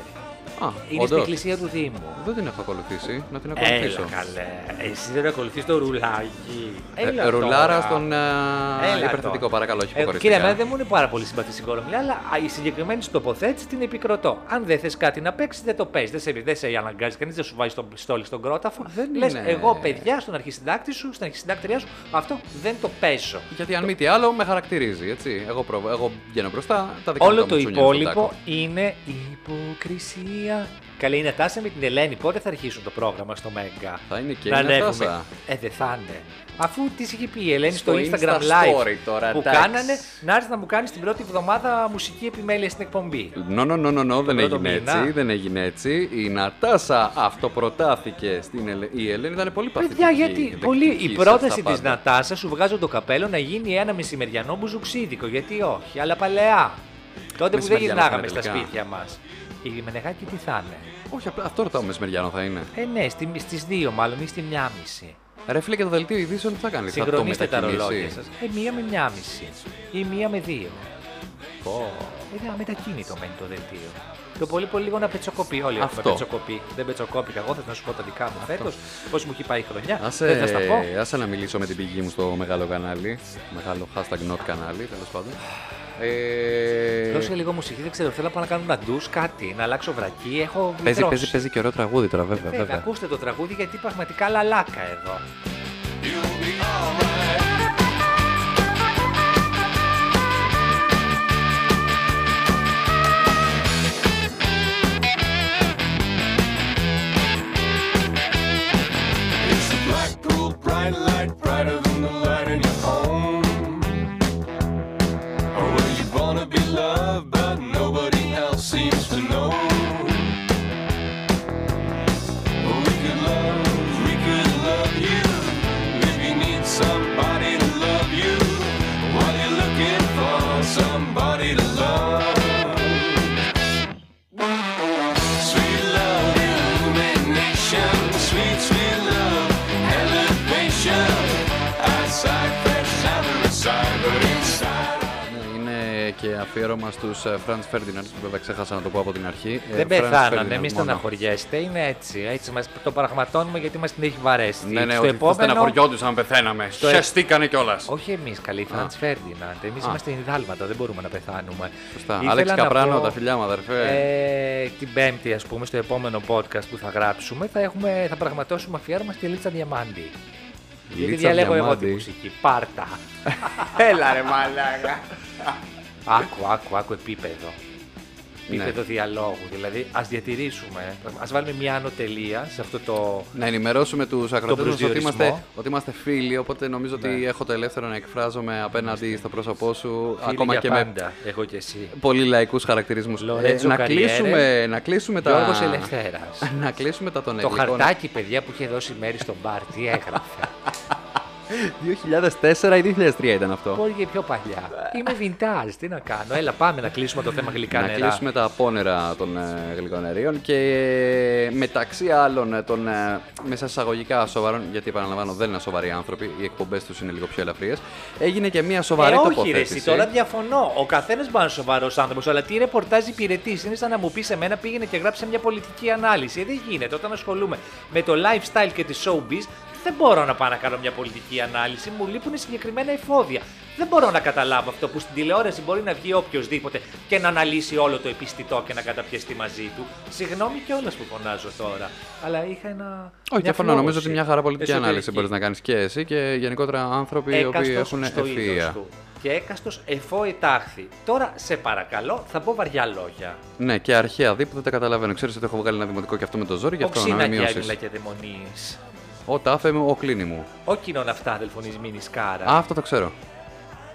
Α, Είναι όντως. στην εκκλησία του Δήμου. Δεν την έχω ακολουθήσει. Να την Έλα ακολουθήσω. καλέ. Εσύ δεν ακολουθείς το ρουλάκι. Ε, Έλα ρουλάρα τώρα. στον ε, Έλα υπερθετικό, τώρα. παρακαλώ, όχι Ε, υποχωριστικά. Κύριε, εμένα δεν μου είναι πάρα πολύ συμπαθής η κορομιλά, αλλά α, η συγκεκριμένη σου τοποθέτηση την επικροτώ. Αν δεν θες κάτι να παίξεις, δεν το παίζει. Δεν σε, δεν σε αναγκάζει κανείς, δεν σου βάζει τον πιστόλι στον κρόταφο. Δεν Λες, είναι. εγώ, παιδιά, στον αρχισυντάκτη σου, στην αρχισυντάκτριά σου, αυτό δεν το παίζω. Γιατί αν μη τι άλλο, με χαρακτηρίζει. Έτσι. Εγώ, προ... εγώ βγαίνω μπροστά, τα δικά μου Όλο τα το μουτσούνια στον υπόλοιπο τάκο. είναι υποκρισία. Καλή η Νατάσα με την Ελένη. Πότε θα αρχίσουν το πρόγραμμα στο Μέγκα; Θα είναι και να η Νατάσα. ανέβουμε. Ε, δεν θα είναι. Αφού τις είχε πει η Ελένη στο, Στο Instagram Insta Live story τώρα, που εντάξει. κάνανε να έρθεις να μου κάνεις την πρώτη εβδομάδα μουσική επιμέλεια στην εκπομπή. Νο, νο, νο, νο, νο, δεν πρώτο έγινε μήνα. έτσι. Δεν έγινε έτσι. Η Νατάσα αυτοπροτάθηκε στην Ελένη. Η Ελένη ήταν πολύ παθητική. Παιδιά, γιατί και πολύ, δεκτική η σε πρόταση αυτά της πάντα. Νατάσα σου βγάζω το καπέλο να γίνει ένα μεσημεριανό μπουζουξίδικο. Γιατί όχι, αλλά παλαιά. Τότε που δεν Μεσημεριανό γυρνάγαμε θα είναι στα τελικά. σπίτια μας. Η Μενεγάκη τι θα είναι; Όχι, απλά αυτό ρωτάω μεσημεριανό θα είναι. Ε, ναι, στι στις δύο μάλλον ή στη μία μισή. Ρε φίλε και το δελτίο ειδήσεων τι θα κάνει. Θα το Συγχρονίστε τα μετακινήσει; ρολόγια σας. Ε, μία με μία μισή. Ή μία με δύο. Πω. Είναι αμετακίνητο μένει το δελτίο. Το πολύ πολύ λίγο να πετσοκοπεί. Όλοι έχουμε Αυτό. πετσοκοπεί. Δεν πετσοκόπηκα εγώ, θα να σου πω τα δικά μου φέτος. Πώς μου έχει πάει η χρονιά. Άσε, Δεν θα στα πω. άσε να μιλήσω με την πηγή μου στο μεγάλο κανάλι. Μεγάλο hashtag not κανάλι, τέλος πάντων. Ε, Δώσε λίγο μουσική, δεν ξέρω. Θέλω να πάω να κάνω ένα ντου, κάτι, να αλλάξω βρακή. Έχω παίζει, μητρώσεις. παίζει, παίζει και ωραίο τραγούδι τώρα, βέβαια. Βέβαια, βέβαια. ακούστε το τραγούδι γιατί πραγματικά λαλάκα εδώ. It's a black pool, bright light, brighter than the sweet, sweet και αφιέρωμα στους Franz Ferdinand, που βέβαια ξέχασα να το πω από την αρχή. Ε, Δεν Franz πεθάνανε, Ferdinand μην μόνο. στεναχωριέστε. Είναι έτσι. έτσι μας, το πραγματώνουμε γιατί μας την έχει βαρέσει. Ναι, ναι, Στο όχι, θα επόμενο. στεναχωριόντουσαν αν πεθαίναμε. Στο ε- Χεστήκανε κιόλας. Όχι εμείς, καλή Φραντ Φέρντιναντ. Εμείς Α. είμαστε δάλματα, δεν μπορούμε να πεθάνουμε. Σωστά. Ήθελα Άλεξ να Καπράνο, πω, τα φιλιά μου, αδερφέ. Ε, την Πέμπτη, ας πούμε, στο επόμενο podcast που θα γράψουμε, θα, έχουμε, θα πραγματώσουμε αφιέρωμα στη Λίτσα Διαμάντη. Γιατί Λίτσα διαλέγω εγώ Διαμάντη. τη μουσική. Πάρτα. [laughs] Έλα ρε μαλάκα. [laughs] άκου, άκου, άκου επίπεδο. επίπεδο διαλόγου. Δηλαδή, ας διατηρήσουμε, ας βάλουμε μια άνω τελεία σε αυτό το. Να ενημερώσουμε τους ακροτέ μας ότι προσδιορισμό. είμαστε, ότι είμαστε φίλοι. Οπότε νομίζω ότι Ναι. έχω το ελεύθερο να εκφράζομαι απέναντι στο πρόσωπό σου, Φίλοι ακόμα για και με πάντα. Εγώ και εσύ. πολύ λαϊκούς χαρακτηρισμούς. Λορέτζο να, Καριέρε, κλείσουμε, να κλείσουμε τα. Γιώργος Ελευθέρας. [laughs] να κλείσουμε τα των Το Αγγλικών. χαρτάκι, παιδιά, που είχε δώσει μέρη στον μπαρ, τι έγραφε. [laughs] 2004 ή 2003 ήταν αυτό. Μπορεί και πιο παλιά. Είμαι vintage, τι να κάνω. Έλα, πάμε να κλείσουμε το θέμα γλυκά να νερά. κλείσουμε τα απόνερα των ε, γλυκών αερίων και ε, μεταξύ άλλων ε, των ε, μέσα εισαγωγικά σοβαρών, γιατί επαναλαμβάνω δεν είναι σοβαροί άνθρωποι, οι εκπομπές τους είναι λίγο πιο ελαφριές, έγινε και μια σοβαρή ε, όχι, ρε, τοποθέτηση. εσύ, τώρα διαφωνώ. Ο καθένας μπορεί να είναι σοβαρός άνθρωπος, αλλά τι ρεπορτάζ υπηρετής. Είναι σαν να μου πεις εμένα πήγαινε και γράψε μια πολιτική ανάλυση. Ε, δεν γίνεται. Όταν ασχολούμαι με το lifestyle και τη showbiz, δεν μπορώ να πάω να κάνω μια πολιτική ανάλυση. Μου λείπουν συγκεκριμένα εφόδια. Δεν μπορώ να καταλάβω αυτό που στην τηλεόραση μπορεί να βγει οποιοδήποτε και να αναλύσει όλο το επιστητό και να καταπιεστεί μαζί του. Συγγνώμη κιόλας που φωνάζω τώρα. Αλλά είχα ένα. Όχι, μια διαφωνώ. Νομίζω φλόγωση ότι μια χαρά πολιτική εσωτερική. ανάλυση μπορείς να κάνεις και εσύ και γενικότερα άνθρωποι οι οποίοι Έκαστος έχουν στο είδος ευθεία. του. Και έκαστος εφό ετάχθη. Τώρα, σε παρακαλώ, θα πω βαριά λόγια. Ναι, και αρχαία δι που δεν τα καταλαβαίνω. Ξέρεις ότι έχω βγάλει ένα δημοτικό και αυτό με το ζόρι, γι' αυτό να Οξύνα με και άγγελα μειώσει. και δαιμονίες. Ο τάφε μου, ο κλίνη μου. Όχι κοινών αυτά, αδελφονισμένη σκάρα. Α, αυτό το ξέρω.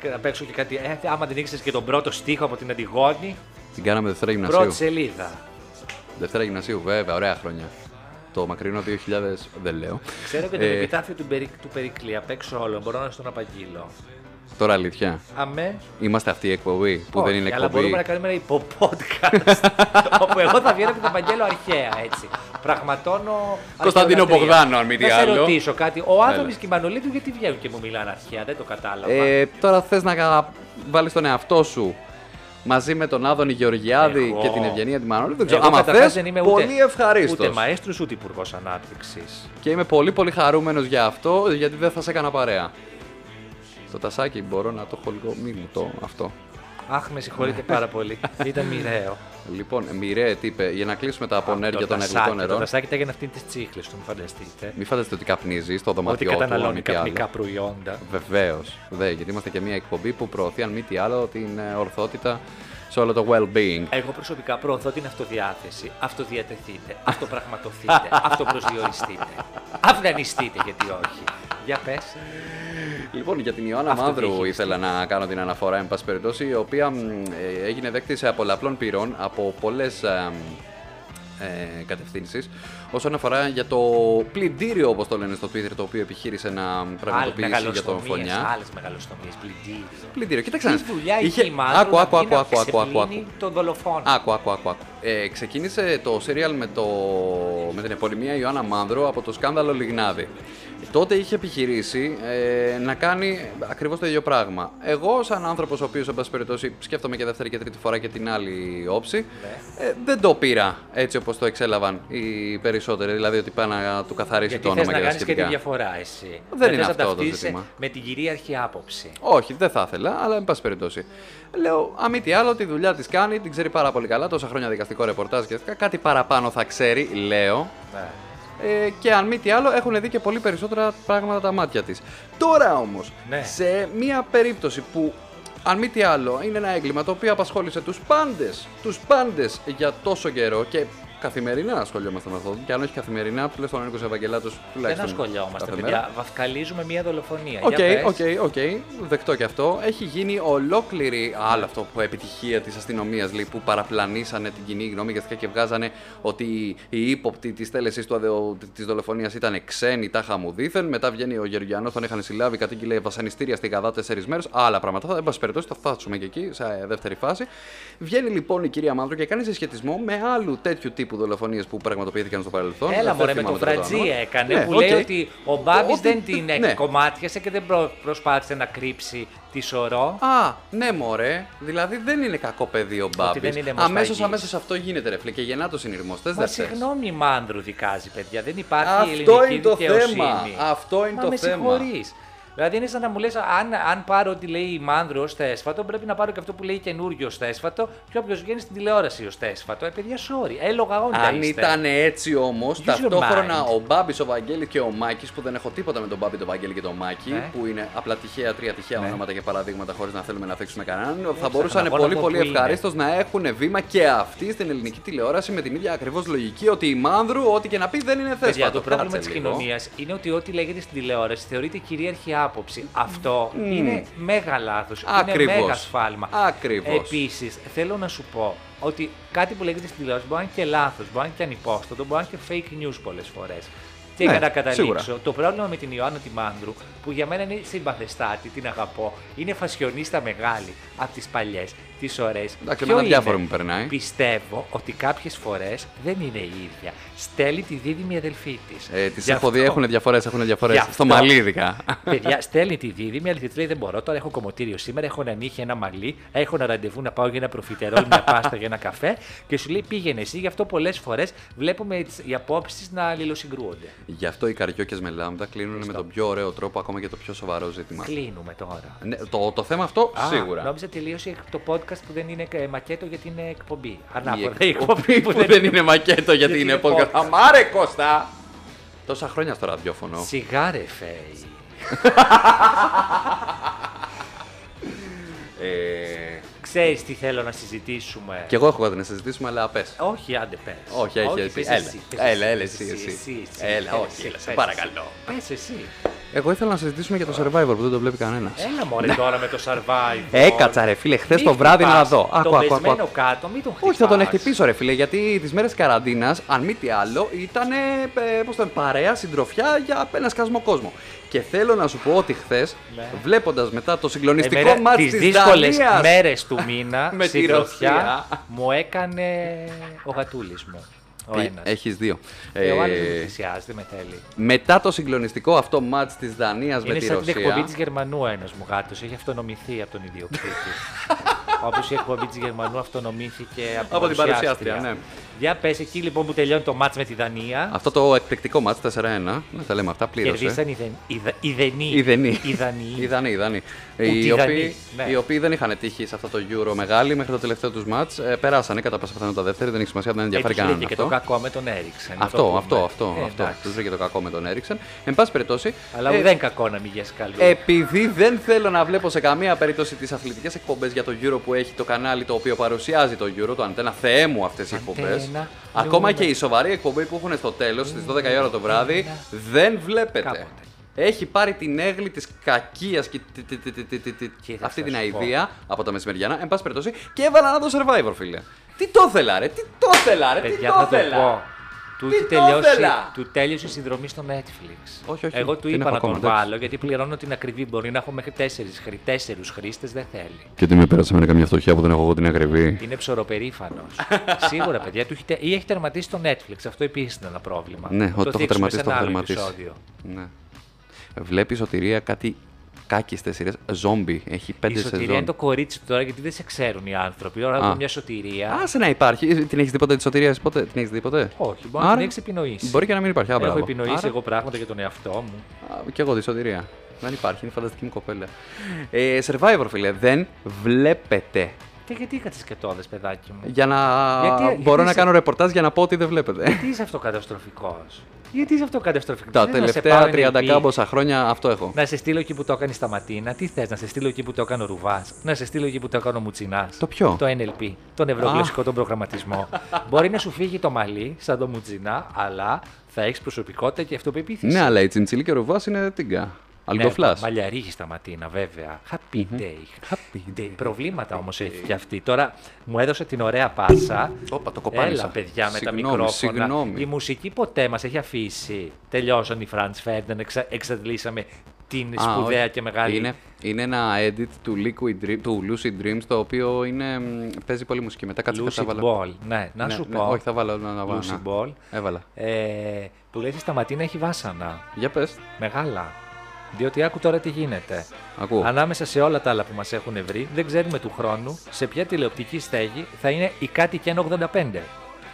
Και να παίξω και κάτι. Ε, άμα την ήξερες και τον πρώτο στίχο από την Αντιγόνη, Την κάναμε Δευτέρα πρώτη Γυμνασίου. σελίδα. Δευτέρα Γυμνασίου, βέβαια, ωραία χρόνια. Το μακρινό 2000 δεν λέω. Ξέρω και το Ε, επιτάφιο του, Περι... του Περικλή. Απ' έξω όλο. Μπορώ να στον απαγγείλω. Τώρα αλήθεια. Αμέ. Είμαστε αυτή η εκπομπή που Όχι, δεν είναι Αλλά εκπομπή. μπορούμε να κάνουμε ένα υποπodcast. [laughs] όπου εγώ θα βγαίνω και θα απαγγέλω αρχαία έτσι. Πραγματώνω. Κωνσταντίνο αρχαιολατρεία. Μπογδάνο, αν μη τι Να σε άλλο. ρωτήσω κάτι. Ο Άδωνης Έλα. και η Μανολίδου γιατί βγαίνουν και μου μιλάνε αρχαία. Δεν το κατάλαβα. Ε, τώρα θες να βάλεις τον εαυτό σου μαζί με τον Άδωνη Γεωργιάδη Εγώ. και την Ευγενία τη Μανώλη. Δεν ξέρω. Εγώ Άμα καταρχάς θες, δεν είμαι ούτε, πολύ ευχαρίστως. Ούτε μαέστρος ούτε υπουργός ανάπτυξης. Και είμαι πολύ πολύ χαρούμενος για αυτό, γιατί δεν θα σε έκανα παρέα. Το τασάκι μπορώ να το έχω λίγο. Μη μου το αυτό. Αχ, με συγχωρείτε [laughs] πάρα πολύ. Ήταν μοιραίο. Λοιπόν, μοιραία τι είπε, για να κλείσουμε τα απονέρια το των τασάκι, αγγλικών Το νερών. τασάκι τα για αυτή τη τσίχλες, το μην φανταστείτε. Μην φανταστείτε ότι καπνίζει στο Ότι δωμάτιό του. αν καταναλώνει μη τι άλλο. καπνικά προϊόντα. Βεβαίως. Δε, γιατί είμαστε και μια εκπομπή που προωθεί, αν μη τι άλλο, την ε, ορθότητα σε όλο το well-being. Εγώ προσωπικά προωθώ την αυτοδιάθεση. Αυτοδιατεθείτε, αυτοπραγματοθείτε, [laughs] αυτοπροσδιοριστείτε. Αφγανιστείτε, γιατί όχι. Για πες. Λοιπόν, για την Ιωάννα Αυτό Μάνδρου τι έχει ήθελα να κάνω την αναφορά, εν πάση περιπτώσει, η οποία μ, ε, έγινε δέκτη σε πολλαπλών πυρών από πολλές ε, κατευθύνσεις όσον αφορά για το πλυντήριο, όπως το λένε στο Twitter, το οποίο επιχείρησε να πραγματοποιήσει για τον Φωνιά. Άλλες μεγαλοστομίες, πλυντήριο. Πλυντήριο, κοίταξε. να Τι δεις. δουλειά Είχε- είχε η Μάνδρου Άκου, άκου, να άκου, πει να άκου, άκου, άκου, άκου. ξεπλύνει τον δολοφόνο; Άκου, άκου, άκου. άκου. Ε, ξεκίνησε το serial με, το, με την επωνυμία Ιωάννα Μάνδρου από το σκάνδαλο Λιγνάδη. Τότε είχε επιχειρήσει ε, να κάνει ακριβώς το ίδιο πράγμα. Εγώ, σαν άνθρωπος ο οποίος, εν πάση περιπτώσει, σκέφτομαι και δεύτερη και τρίτη φορά και την άλλη όψη, ε, δεν το πήρα έτσι όπως το εξέλαβαν οι περισσότεροι. Δηλαδή ότι πάει να του καθαρίσει Γιατί το θες όνομα να και τα κάνεις και τη σχετικά. διαφορά εσύ. Δεν είναι θες να αυτό το ταυτίζεσαι ζήτημα. Με την κυρίαρχη άποψη. Όχι, δεν θα ήθελα, αλλά εν πάση περιπτώσει. Λέω, αν μη τι άλλο, τη δουλειά της κάνει, την ξέρει πάρα πολύ καλά. Τόσα χρόνια δικαστικό ρεπορτάζ και τέτοια. Κάτι παραπάνω θα ξέρει, λέω. Ναι. Ε, και αν μη τι άλλο, έχουν δει και πολύ περισσότερα πράγματα τα μάτια της. Τώρα όμως, Ναι. σε μία περίπτωση που. Αν μη τι άλλο, είναι ένα έγκλημα το οποίο απασχόλησε τους πάντες, τους πάντες για τόσο καιρό και καθημερινά ασχολιόμαστε με αυτό. Και αν όχι καθημερινά, τουλάχιστον ο Νίκος Ευαγγελάτος Δεν τουλάχιστον ασχολιόμαστε, κάθε παιδιά. μέρα. Βαυκαλίζουμε μία δολοφονία. Οκ, Για πες. οκ, οκ. Δεκτό και αυτό. Έχει γίνει ολόκληρη άλλο αυτό που επιτυχία της αστυνομίας που παραπλανήσανε την κοινή γνώμη και και βγάζανε ότι οι ύποπτοι της τέλεσης της δολοφονίας ήταν ξένοι, τα χαμουδίθεν. Μετά βγαίνει ο Γεωργιανός, τον είχαν συλλάβει, κατήγγειλε βασανιστήρια στη Γαδά τέσσερις μέρες. Άλλα πράγματα. Θα, εν πάση περιπτώσει, θα φτάσουμε και εκεί, σε δεύτερη φάση. Βγαίνει λοιπόν η κυρία Μάνδρου και κάνει συσχετισμό με άλλου τέτοιου τύπου δολοφονίες που πραγματοποιήθηκαν στο παρελθόν. Έλα Δεν μωρέ με θυμάμαι τον τώρα το Φρατζή όνομα. έκανε Ναι, που οκ. λέει ότι ο Μπάμπης Ότι- δεν την ναι. κομμάτιασε και δεν προ- προσπάθησε να κρύψει τη σωρό. Α, ναι, μωρέ. Δηλαδή δεν είναι κακό παιδί ο Μπάμπης. δεν είναι Αμέσως, μοσπαγής. αμέσως αυτό γίνεται, ρε φίλε. Και γεννά το συνειρμό. Θες Μα δεν θες. συγγνώμη, Μάνδρου δικάζει, παιδιά. Δεν υπάρχει Αυτό ελληνική είναι το δικαιοσύνη. θέμα. Αυτό είναι Μα το με θέμα. Συγχωρείς. Δηλαδή είναι σαν να μου λες: αν, αν πάρω ό,τι λέει η Μάνδρου ως θέσφατο, πρέπει να πάρω και αυτό που λέει καινούριο ως θέσφατο και όποιος βγαίνει στην τηλεόραση ως θέσφατο. Ε, παιδιά, sorry. Έλογα όντα. Αν είστε. ήταν έτσι όμως, your ταυτόχρονα mind. ο Μπάμπης, ο Βαγγέλης και ο Μάκης, που δεν έχω τίποτα με τον Μπάμπη, τον Βαγγέλη και τον Μάκη, Ναι. που είναι απλά τυχαία, τρία τυχαία Ναι. ονόματα και παραδείγματα χωρίς να θέλουμε να αφήξουμε κανέναν, θα ξέρω, μπορούσαν να πω πολύ να πω πολύ που είναι. ευχαρίστως να έχουν βήμα και αυτοί στην ελληνική τηλεόραση με την ίδια ακριβώς λογική ότι η Μάνδρου, ό,τι και να πει δεν είναι θέσπατο. Παιδιά, το πρόβλημα Κάτσε της λίγο. κοινωνίας είναι ότι ό,τι λέγεται στην τηλεόραση θεωρείται κυρίαρχη άποψη. Αυτό είναι μέγα λάθος. Είναι Ακριβώς. μέγα σφάλμα. Ακριβώς. Επίσης, θέλω να σου πω ότι κάτι που λέγεται στην τηλεόραση μπορεί να είναι και λάθος, μπορεί να είναι και ανυπόστατο, μπορεί να είναι και fake news πολλές φορές. Και Ναι, για να καταλήξω, σίγουρα. το πρόβλημα με την Ιωάννα τη Μάνδρου, που για μένα είναι συμπαθεστάτη, την αγαπώ, είναι φασιονίστα μεγάλη από τις παλιές, τις ωραίε. Εντάξει, εμένα διάφορο μου περνάει. Πιστεύω ότι κάποιες φορές δεν είναι η ίδια. Στέλνει τη δίδυμη αδελφή της. Ε, τις έχω δει, έχουν διαφορές, έχουν διαφορές. Γι' Στο αυτό. μαλλί, ειδικά. Παιδιά, στέλνει τη δίδυμη, αλλά τη λέει δεν μπορώ. Τώρα έχω κομμωτήριο σήμερα, έχω ένα νύχι, ένα μαλλί, έχω ένα ραντεβού να πάω για ένα προφιτερόλ, μια πάστα για ένα καφέ. Και σου λέει πήγαινε εσύ. Γι' αυτό πολλές φορές βλέπουμε τις- οι απόψεις να αλληλοσυγκρούονται. Γι' αυτό οι καριόκες με λάμδα κλείνουν με τον πιο ωραίο τρόπο, ακόμα και το πιο σοβαρό ζήτημα. Κλείνουμε τώρα. Ναι, το, το θέμα αυτό Α, σίγουρα. Νόμιζα τελείωσε το podcast που δεν είναι ε, μακέτο γιατί είναι εκπομπή. Η Ανάποδα. εκπομπή που δεν είναι μακέτο γιατί Γιατί είναι είναι podcast. podcast. Αμάρε Κώστα! Τόσα χρόνια στο ραδιόφωνο. Σιγάρε φέι. Ε, Ξέρεις τι θέλω να συζητήσουμε. και εγώ έχω κάτι να συζητήσουμε, αλλά πες. Όχι, άντε πες. Όχι, όχι, εσύ. πες Έλα. εσύ, πες Έλα, εσύ, έλα, πες εσύ, εσύ. εσύ, Έλα, πες όχι, εσύ, έλα, σε πες παρακαλώ. εσύ. Πες εσύ. Εγώ ήθελα να συζητήσουμε για το Survivor που δεν το βλέπει κανένας. Έλα μωρέ τώρα με το Survivor. Έκατσα ρε φίλε, χθες Μη το βράδυ να χτυπάς δω. Το Άκου, άκου, άκου. πεσμένο κάτω, μην τον χτυπάς. Όχι, θα τον χτυπήσω ρε φίλε, γιατί τις μέρες καραντίνας, αν μη τι άλλο, ήταν πώς το λένε, παρέα, συντροφιά για ένα σκασμό κόσμο. Και θέλω να σου πω ότι χθες, Ναι. βλέποντας μετά το συγκλονιστικό Εμένα μάτι τις της δύσκολες Δανίας. μέρες του μήνα [laughs] Με τη συντροφιά Ρωσία. μου έκανε ο γατούλης μου. Ο ένας. Έχεις δύο. Ε, ο άλλος δεν Ε, με θυσιάζει, δεν με θέλει. μετά το συγκλονιστικό αυτό μάτς της Δανίας με Είναι τη σαν την εκπομπή Ρωσία. της Γερμανού ένας μου γάτο. Έχει αυτονομηθεί από τον ιδιοκτήτη. [laughs] Όπως η εκπομπή της Γερμανού αυτονομήθηκε από, Από την παρουσιάστρια, ναι. Για πες εκεί λοιπόν που τελειώνει το μάτς με τη Δανία. Αυτό το εκπληκτικό μάτς 4-1, να τα λέμε αυτά, πλήρωσε. Κερδίσαν οι, Δεν... οι, Δα- οι Δενοί. Οι Δανείοι. Οι Δανείοι. Οι Δανείοι, οι Δανείοι. Ούτε Οι οι οποίοι, Δανείοι, ναι. οι οποίοι δεν είχαν τύχει σε αυτό το Euro μεγάλη μέχρι το τελευταίο τους μάτς. Ε, περάσανε κατά πάσα πιθανότητα δεύτερη, δεν έχει σημασία, δεν ενδιαφέρει Έτυχε κανέναν και αυτό. το κακό με τον Έριξεν. να το Αυτό, πούμε. αυτό, αυτό, Ε, αυτό. εντάξει. Τους βρήκε το κακό με τον Έριξεν. Εν πάση περιπτώσει. Αλλά ε, ουδέν κακό να μην γιες καλού. Επειδή δεν θέλω να βλέπω σε καμία περίπτωση τις αθλητικές εκπομπές για το Euro που έχει το κανάλι το οποίο παρουσιάζει το Euro, το αντένα, θεέ μου αυτές οι εκπομπές. Αντένα, Ακόμα Λούνα. και η σοβαρή εκπομπή που έχουν στο τέλος, στις 12 η ώρα το βράδυ, δεν βλέπετε. Κάποτε. Έχει πάρει την έγκλη της κακίας και τη- τη- τη- τη- τη- τη- τη- Κοίτα, αυτή θα την σου πω. αηδία από τα μεσημεριανά, εν πάση περιπτώσει, και έβαλα να το survivor, φίλε. Τι το ήθελα, ρε, τι το ήθελα, ρε, τι Παιδιά, το θα το πω. ήθελα. Του, Τι έχει το τελειώσει, ήθελα. του τέλειωσε η συνδρομή στο Netflix. Όχι, όχι, Εγώ του την είπα έχω να τον ακόμα, εντάξει. βάλω γιατί πληρώνω την ακριβή. Μπορεί να έχω μέχρι τέσσερις, χρη- τέσσερους χρήστες, δεν θέλει. Και τι με πέρασε με καμιά φτωχιά που δεν έχω εγώ την ακριβή. Είναι ψωροπερήφανος. [laughs] Σίγουρα, παιδιά, του έχει, τε- ή έχει τερματίσει το Netflix. Αυτό επίσης είναι ένα πρόβλημα. Ναι, Θα ότι το έχω θίξουμε τερματίσει, σε το ένα έχω άλλο τερματίσει. επεισόδιο. Ναι. Βλέπεις σωτηρία κάτι κάκιστε σειρές. Ζόμπι. Έχει Η πέντε σωτηρία σεζόν. είναι το κορίτσι του τώρα γιατί δεν σε ξέρουν οι άνθρωποι. Ώρα Α. από μια σωτηρία. Άσε να υπάρχει. Την έχεις δει ποτέ τη σωτηρία, ποτέ; Την έχεις δει ποτέ; Όχι, μπορεί να Άρα, την έχεις επινοήσει. Μπορεί και να μην υπάρχει. Α, Έχω μπράβο. επινοήσει Άρα, εγώ πράγματα για τον εαυτό μου. α, Κι εγώ τη σωτηρία. Δεν υπάρχει, είναι φανταστική μου κοπέλα. Ε, survivor, φίλε, δεν βλέπετε. Και γιατί κάτσε και το δες, παιδάκι μου; Για να Γιατί- μπορώ γιατί να είσαι- κάνω ρεπορτάζ για να πω ότι δεν βλέπετε. Γιατί είσαι αυτό καταστροφικό. Γιατί είσαι αυτό καταστροφικό. Τα Δεν να σε τελευταία πάρουν 30 εκεί, κάμποσα χρόνια αυτό έχω. Να σε στείλω εκεί που το έκανε στα Ματίνα. Τι θες, να σε στείλω εκεί που το έκανε ο Ρουβάς. Να σε στείλω εκεί που το έκανε ο Μουτσινάς. Το ποιο; Το NLP. Τον ευρωγλωσσικό τον προγραμματισμό. [laughs] Μπορεί να σου φύγει το μαλλί σαν το Μουτσινά, αλλά θα έχεις προσωπικότητα και αυτοπεποίθηση. Ναι, αλλά η Τσιντσίλη και ο Ρουβάς είναι τίγκα. Αλγκοφλά. Ναι, μαλλιαρίγη στα Ματίνα, βέβαια. Happy day. Happy day. Προβλήματα όμως έχει και αυτή. Τώρα μου έδωσε την ωραία πάσα. Όπα, το κοπάνισα. Έλα, παιδιά, με τα Συγγνώμη, μικρόφωνα. συγγνώμη. Η μουσική ποτέ μας έχει αφήσει. Τελειώσαν οι Franz Ferdinand, εξα... εξαντλήσαμε την Α, σπουδαία όχι. και μεγάλη. Είναι, είναι ένα edit του, Liquid Dream, του Lucid Dreams το οποίο είναι, μ, παίζει πολύ μουσική. Μετά κάτσε και θα Lucid βάλω. Ball. Ναι, να Ναι, σου ναι, πω. όχι, θα βάλω να, να βάλω. Lucid να. Ball. Έβαλα. Ε, που λέει στα Ματίνα έχει βάσανα. Για πες. Μεγάλα. Διότι άκου τώρα τι γίνεται. Ακούω. Ανάμεσα σε όλα τα άλλα που μας έχουν βρει, δεν ξέρουμε του χρόνου σε ποια τηλεοπτική στέγη θα είναι η κάτι και 85.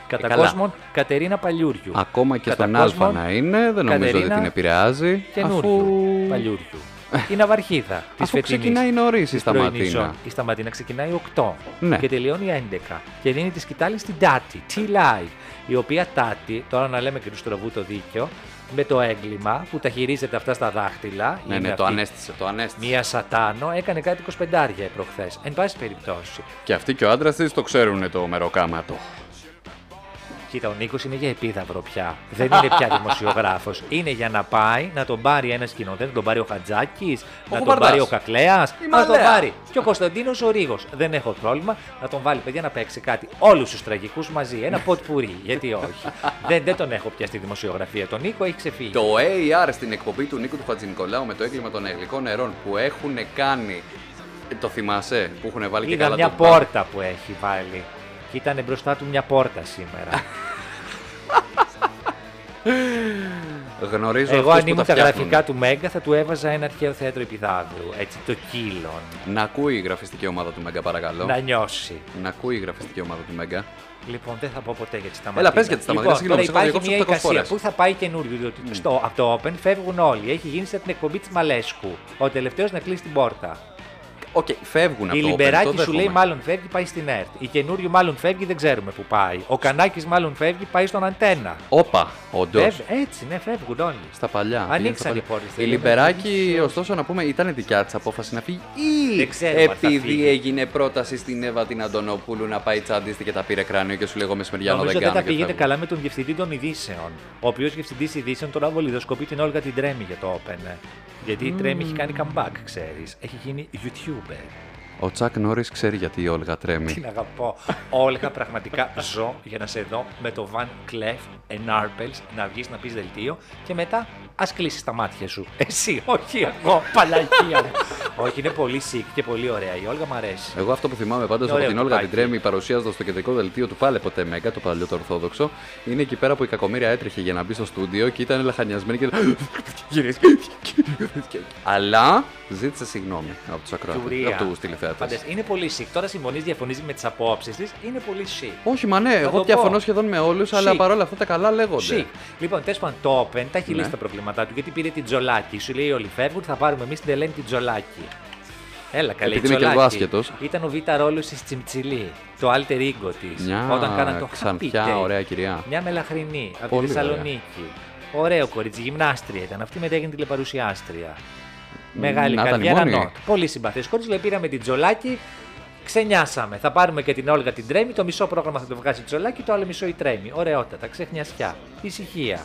Κατά Ε, καλά. κόσμον Κατερίνα Παλιούριου. Ακόμα και Κατά στον κόσμον, Α να είναι, δεν νομίζω ότι Κατερίνα την επηρεάζει. Καινούριου Αφού... Παλιούριου. Η ναυαρχίδα [laughs] της Αφού ξεκινάει νωρίς η Σταματίνα. Η Σταματίνα ξεκινάει 8 Ναι. και τελειώνει 11. Και δίνει τη σκητάλη στην Τάτη, T-Live. Η οποία Τάτη, τώρα να λέμε και του στραβού το δίκιο, με το έγκλημα που τα χειρίζεται αυτά στα δάχτυλα. Ναι, είναι ναι, το αυτή ανέστησε, το ανέστησε. Μία σατάνο έκανε κάτι 25 προχθές. Εν πάση περιπτώσει. Και αυτή και ο άντρας της το ξέρουν το μεροκάματο. Κοίτα, ο Νίκος είναι για επίδαυρο πια. Δεν είναι πια [laughs] δημοσιογράφος. είναι για να πάει να τον πάρει ένας σκηνοθέτης, να τον πάρει ο Χατζάκης, να τον Χουμπαρντάς. πάρει ο Κακλέας, να τον Μαλέα. πάρει και ο Κωνσταντίνος ο Ρίγο. Δεν έχω πρόβλημα να τον βάλει παιδιά να παίξει κάτι. Όλους τους τραγικούς μαζί. Ένα ποτ πουρί. Γιατί όχι. [laughs] δεν, δεν τον έχω πια στη δημοσιογραφία. Τον Νίκο έχει ξεφύγει. Το AR στην εκπομπή του Νίκου του Χατζηνικολάου με το έγκλημα των αγγλικών νερών που έχουν κάνει. ε, Το θυμάσαι που έχουν βάλει και Είδα καλά μια το μπα- πόρτα που έχει βάλει. Και ήταν μπροστά του μια πόρτα σήμερα. Γνωρίζω Εγώ αυτούς αν που ήμουν τα τα φτιάχνουν. γραφικά του Μέγκα θα του έβαζα ένα αρχαίο θέατρο Επιδαύρου. Έτσι, το κύλον. Να ακούει η γραφιστική ομάδα του Μέγκα, παρακαλώ. Να νιώσει. Να ακούει η γραφιστική ομάδα του Μέγκα. Λοιπόν, δεν θα πω ποτέ για τη σταματήνα. Έλα, πες για τη Σταματίνα, Λοιπόν, συγγνώμη, τώρα σε υπάρχει διακόψω μια 800 εικασία φορές. που θα πάει καινούριο. Διότι στο, από το Open φεύγουν όλοι. Έχει γίνει σαν την εκπομπή της Μαλέσκου. Ο τελευταίος να κλείσει την πόρτα. Οκ, φεύγουν από Η το Open, Λιμπεράκη το σου λέει δέχομαι. μάλλον φεύγει, πάει στην ΕΡΤ. Η καινούριο μάλλον φεύγει, δεν ξέρουμε που πάει. Ο Κανάκης μάλλον φεύγει, πάει στον Αντένα. Όπα, όντως. Φεύ- έτσι, ναι, φεύγουν όλοι. Στα παλιά. Ανοίξαν πήγαινε στα οι παλιά. πόρτες, Η θέλει να Λιμπεράκη, φύγει. ωστόσο, να πούμε, ήταν δικιά της απόφαση να φύγει ή Δεν ξέρω αν θα επειδή φύγει. έγινε πρόταση στην Εύα την Αντωνοπούλου να πάει τσάντιστη και τα πήρε κράνιο και σου λέγω μεσημεριανό Νομίζω δεν δεν κάνω. τα και πήγαινε φεύγω. καλά με τον διευθυντή των ειδήσεων. Ο οποίος διευθυντή ειδήσεων τώρα βολιδοσκοπεί την Όλγα την Τρέμι για το Open. Ε. Γιατί η Τρέμι έχει κάνει comeback, ξέρεις. Έχει γίνει YouTuber. Ο Τσακ Νόρις ξέρει γιατί η Όλγα τρέμει. Την αγαπώ. Όλγα, πραγματικά ζω για να σε δω με το Van Clef Enarpels να βγεις να πεις δελτίο και μετά ας κλείσεις τα μάτια σου. Εσύ, όχι εγώ, παλαγία μου. όχι, είναι πολύ sick και πολύ ωραία. Η Όλγα μ' αρέσει. Εγώ αυτό που θυμάμαι πάντως από Ωραίο την Όλγα τυπάκι. την Τρέμι παρουσιάζοντας το κεντρικό δελτίο του Πάλε ποτέ Μέγκα, το παλιό το Ορθόδοξο, είναι εκεί πέρα που η κακομήρια έτρεχε για να μπει στο στούντιο και ήταν λαχανιασμένη και. Κυρίες και κύριοι. Αλλά ζήτησε συγγνώμη από τους ακροατές. Τουρία. Από τους τηλεθεατέ. Φαντες, είναι πολύ sick. Τώρα συμφωνείς, διαφωνείς με τις απόψεις της. Είναι πολύ chic. Όχι, μα ναι, το εγώ πω. διαφωνώ σχεδόν με όλους, αλλά Chic. παρόλα αυτά τα καλά λέγονται. Chic. Λοιπόν, τέλο πάντων, το Open τα έχει Ναι. λύσει τα προβλήματά του γιατί πήρε την Τζολάκη. Σου λέει όλοι φεύγουν, θα πάρουμε εμείς την Ελένη την Τζολάκη. Έλα, καλή Επειδή είμαι και Τζολάκη. λίγο άσχετος. Ήταν ο β' ρόλος της Τσιμτσιλή. Το alter ego της. Μια Όταν κάναν το ξανθιά, Happy Day. ωραία κυρία. Μια μελαχρινή από τη Πολύ Θεσσαλονίκη. Ωραίο κορίτσι, γυμνάστρια ήταν. Αυτή μετά έγινε τηλεπαρουσιάστρια. Μεγάλη Να ήταν η καριέρα μόνη. νότ. Πολύ συμπαθής κορίτσι. Λέει πήραμε την Τζολάκη, ξενιάσαμε. Θα πάρουμε και την Όλγα την Τρέμι. Το μισό πρόγραμμα θα το βγάζει η Τζολάκη, το άλλο μισό η Τρέμι. Ωραιότατα, ξεχνιασιά. Ησυχία.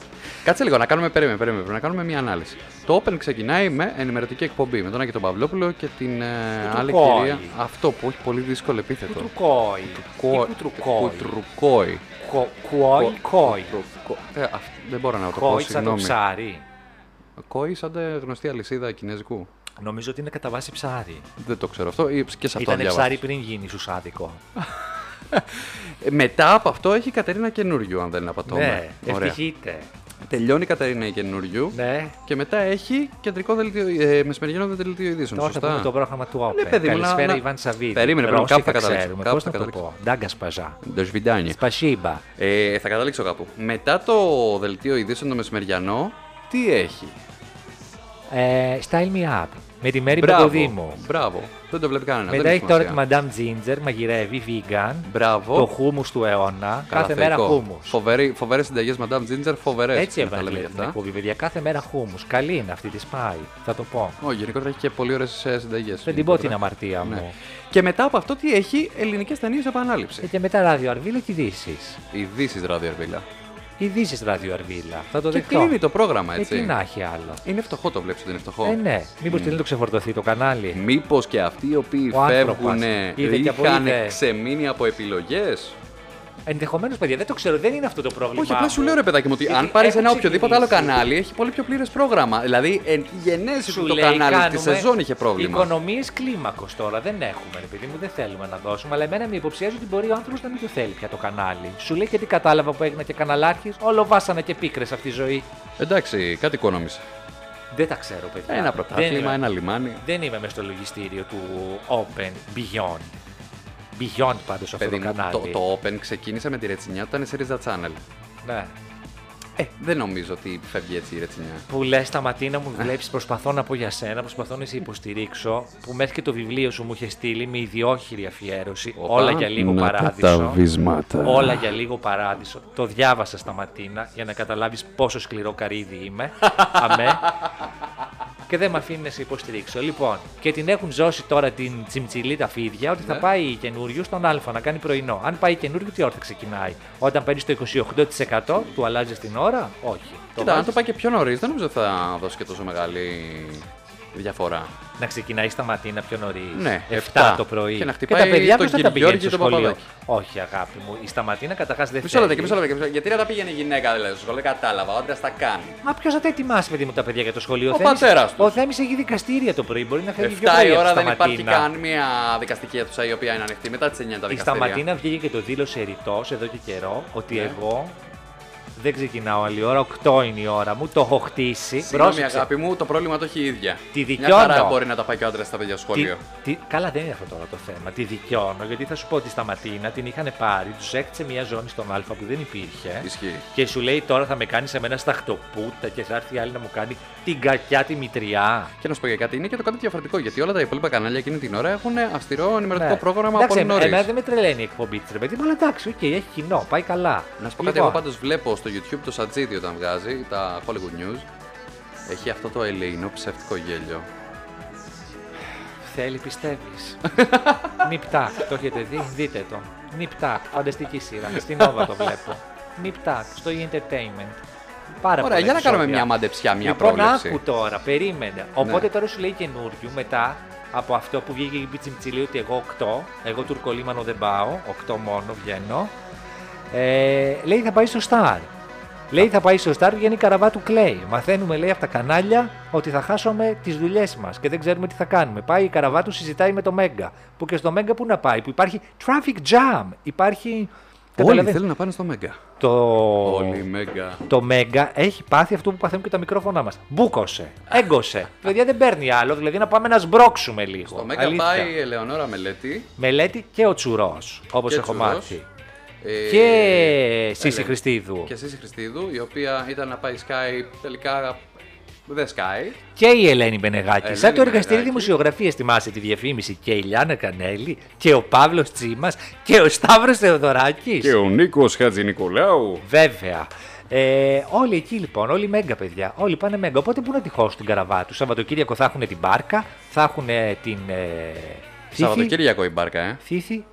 Κάτσε λίγο να κάνουμε, περίμενε, περίμενε, πρέπει να κάνουμε μια ανάλυση. Το Open ξεκινάει με ενημερωτική εκπομπή με τον Άκη τον Παυλόπουλο και την ε, άλλη Κουτρουκόη. κυρία. Αυτό που έχει πολύ δύσκολο επίθετο. Κουτρουκόη. Κο- Ή κουτρουκόη. Κουτρουκόη. Κο- Κουόη, κόη. Κουτρουκο- Ε, αυ- δεν μπορώ να το πω, Κόη σαν το συγγνώμη. ψάρι. Κόη σαν γνωστή αλυσίδα κινέζικου. Νομίζω ότι είναι κατά βάση ψάρι. Δεν το ξέρω αυτό. Και σε αυτό Ήταν ψάρι πριν γίνει σουσάδικο. Ε, μετά από αυτό έχει η Κατερίνα καινούριου, αν δεν απατώμε. Ναι, Ωραία. Ευτυχείτε. Τελειώνει η Κατερίνα η καινούριου. Ναι. Και μετά έχει κεντρικό δελτίο, ε, μεσημεριανό δελτίο ειδήσεων. Τώρα με θα πούμε το πρόγραμμα του Όπερ. Ναι, παιδί, Καλησπέρα, να... Ιβάν Σαββίδη. Περίμενε, πρέπει κάπου θα καταλήξω. Κάπου θα καταλήξω. Ντάγκας σπαζά. Ντοσβιντάνι. Σπασίμπα. Ε, θα καταλήξω κάπου. Μετά το δελτίο ειδήσεων το μεσημεριανό, τι έχει; Ε, style me up. Με τη Μέρη Μπράβο. Παπαδήμου. Μπράβο. Δεν το βλέπει κανένα. Μετά δεν έχει τώρα τη σημασία. Madame Ginger, μαγειρεύει, vegan. Μπράβο. Το χούμους του αιώνα. Καλά, Κάθε μέρα θεϊκό. χούμους. Φοβερή, φοβερές συνταγές Madame Ginger, φοβερές. Έτσι να τα έβαλε λέμε την κι αυτά. εκπομπή, παιδιά. Κάθε μέρα χούμους. Καλή είναι αυτή, τη πάει. Θα το πω. Όχι, γενικότερα έχει και πολύ ωραίες ε, συνταγές. Δεν την πω την γενικότερα. αμαρτία Ναι. μου. Και μετά από αυτό τι έχει ελληνικές ταινίες επανάληψη. Ε, Και μετά ράδιο Αρβίλα και ειδήσεις. Ειδήσεις ράδιο Αρβίλα. Ειδήσεις ράδιο Αρβίλα. Θα το Και δεχτώ. κλείνει το πρόγραμμα, Ε, έτσι; τι να έχει άλλο. Είναι φτωχό το βλέπεις ότι είναι φτωχό; Ε, ναι. Μήπως θέλει να το ξεφορτωθεί το κανάλι; Μήπως και αυτοί οι οποίοι Ο άνθρωπος. φεύγουν Είδε και από είχαν είδε. ξεμείνει από επιλογές; Ενδεχομένως, παιδιά, δεν το ξέρω, δεν είναι αυτό το πρόβλημα. Όχι, απλά σου μου. λέω ρε παιδάκι μου ότι Γιατί αν πάρεις έχω ένα οποιοδήποτε άλλο ξεκινήσει. κανάλι έχει πολύ πιο πλήρες πρόγραμμα. Δηλαδή, εν γενέση Σου του το λέει, κανάλι τη κάνουμε σεζόν είχε πρόβλημα. Οικονομίες κλίμακος τώρα δεν έχουμε, ρε παιδί μου, δεν θέλουμε να δώσουμε. Αλλά εμένα με υποψιάζει ότι μπορεί ο άνθρωπος να μην το θέλει πια το κανάλι. Σου λέει και τι κατάλαβα που έγινα και καναλάρχης, όλο βάσανα και πίκρες αυτή τη ζωή. Εντάξει, κάτι οικονόμησε. Δεν τα ξέρω, παιδιά. Ένα Δεν πρωτάθλημα, είμαι- ένα λιμάνι. Δεν είμαι μες στο λογιστήριο του Open Beyond. Beyond πάντως αυτό Παιδί το μου, κανάλι. το, το Open ξεκίνησε με τη ρετσινιά που ήταν σε Ρίζα Channel. Ναι. Ε, δεν νομίζω ότι φεύγει έτσι η ρετσινιά. Που λες τα ματίνα μου βλέπεις, προσπαθώ να πω για σένα, προσπαθώ να σε υποστηρίξω. Που μέχρι και το βιβλίο σου μου είχε στείλει με ιδιόχειρη αφιέρωση. Όπα, όλα για λίγο να τα παράδεισο. τα βίσματα. Όλα για λίγο παράδεισο. Το διάβασα στα ματίνα για να καταλάβεις πόσο σκληρό καρύδι είμαι. [laughs] Αμέ. Και δεν με αφήνει να σε υποστηρίξω. Λοιπόν, και την έχουν ζώσει τώρα την τσιμτσιλή τα φίδια ότι θα Ναι. πάει καινούριο στον Α να κάνει πρωινό. Αν πάει καινούριο, τι ώρα θα ξεκινάει. Όταν παίρνει το 28% του αλλάζει την ώρα, όχι. Το Κοίτα, αν βάζεις το πάει και πιο νωρίς, δεν νομίζω θα δώσει και τόσο μεγάλη διαφορά. να ξεκινάει στα ματίνα πιο νωρίς. Ναι, 7 εφτά. το πρωί. Και να τα χτυπάει παιδιά τον πώ θα τα Κυριώργη πηγαίνει στο και τον σχολείο. Παπαδάκη. Όχι, αγάπη μου. Η σταματίνα καταρχάς δεν Μισό λεπτό, θέλει. μισό λεπτό. Γιατί να τα πήγαινε γυναίκα δηλαδή στο σχολείο, κατάλαβα. Ο άντρα τα κάνει. Μα ποιος θα τα ετοιμάσει, παιδί μου, τα παιδιά για το σχολείο. Ο Θέμης- πατέρας τους. Ο Θέμης έχει δικαστήρια το πρωί. Μπορεί να φεύγει πιο 7 πρωί η από ώρα τη δεν υπάρχει Σταματίνα. καν μια δικαστική αίθουσα η οποία είναι ανοιχτή. Μετά τις 9 τα Η δικαστήρια. Σταματίνα βγήκε και το δήλωσε ρητός εδώ και καιρό ότι Ναι. εγώ δεν ξεκινάω άλλη ώρα. 8 είναι η ώρα μου. Το έχω χτίσει. Συγγνώμη, Πρόσεξε. αγάπη μου, το πρόβλημα το έχει η ίδια. Τη Μια δικαιώνω. χαρά μπορεί να τα πάει και ο άντρας στα παιδιά στο Τι, σχολείο. τι, καλά, δεν είναι αυτό τώρα το θέμα. Τη δικαιώνω γιατί θα σου πω ότι στα Ματίνα την είχαν πάρει, τους έκτισε μια ζώνη στον Α που δεν υπήρχε. Ισχύει. Και σου λέει τώρα θα με κάνεις σε μένα σταχτοπούτα και θα έρθει η άλλη να μου κάνει την κακιά τη μητριά. Και να σου πω για κάτι, είναι και το κάτι διαφορετικό. Γιατί όλα τα υπόλοιπα κανάλια εκείνη την ώρα έχουν αυστηρό ενημερωτικό Ναι. πρόγραμμα εντάξει, από εμένα, νωρίς. εμένα δεν με τρελαίνει η εκπομπή της, ρε παιδί μου, αλλά εντάξει, οκ, έχει κοινό, πάει καλά. Να σου πω κάτι, Λοιπόν, εγώ πάντως βλέπω στο YouTube το Σατζίδι όταν βγάζει τα Hollywood News. Έχει αυτό το ελεεινό ψεύτικο γέλιο. Θέλει, πιστεύεις. Nip/Tuck, το έχετε δει, δείτε το. Nip/Tuck, φανταστική σειρά. Στην Nova το βλέπω. Νιπτάκ, στο E-Entertainment. Πάρα Ωραία, πολλά για να κάνουμε επεισόδια. μια μαντεψιά, μια λοιπόν, πρόληψη. άκου τώρα, περίμενε. Οπότε Ναι. τώρα σου λέει καινούριο μετά από αυτό που βγήκε η Πιτσιμτσιλή ότι εγώ 8, εγώ τουρκολίμανο δεν πάω, 8 μόνο βγαίνω. Ε, λέει θα πάει στο Star. Λέει θα πάει στο Star, βγαίνει η καραβά του Clay. Μαθαίνουμε, λέει, από τα κανάλια ότι θα χάσουμε τις δουλειές μας και δεν ξέρουμε τι θα κάνουμε. Πάει η καραβά του, συζητάει με το Μέγκα. Που και στο Μέγκα που να πάει, που υπάρχει traffic jam. Υπάρχει. Όλοι καταλαβαίνεις, θέλουν να πάνε στο Μέγκα. Το... Όλοι Μέγκα. Το Μέγκα έχει πάθει αυτό που παθαίνουν και τα μικρόφωνά μας. Μπούκωσε, έγκωσε. Παιδιά δεν παίρνει άλλο, δηλαδή να πάμε να σμπρώξουμε λίγο. Στο Μέγκα Αλήθεια. πάει η Ελεονόρα Μελέτη. Μελέτη και ο Τσουρός, όπως Και έχω Τσουρός. μάθει. Ε, Και Σύση Έλε- Χριστίδου. Και Σύση Χριστίδου, η οποία ήταν να πάει Sky, τελικά δεν Sky. Και η Ελένη Μπενεγάκη. Ελένη Σαν το εργαστήριο Μπενεγάκη. δημοσιογραφίας, θυμάσαι τη διαφήμιση. Και η Λιάννα Κανέλη και ο Παύλος Τσίμας και ο Σταύρος Θεοδωράκης. ο Νίκος Χατζηνικολάου. Βέβαια. Ε, όλοι εκεί λοιπόν, όλοι μέγκα παιδιά. Όλοι πάνε μέγκα. Οπότε πού να τη χώσουν την καραβά τους; Σαββατοκύριακο θα έχουν την μπάρκα, θα έχουν την. Ε, θήθη- Σαββατοκύριακο η μπάρκα, ε. Θήθη.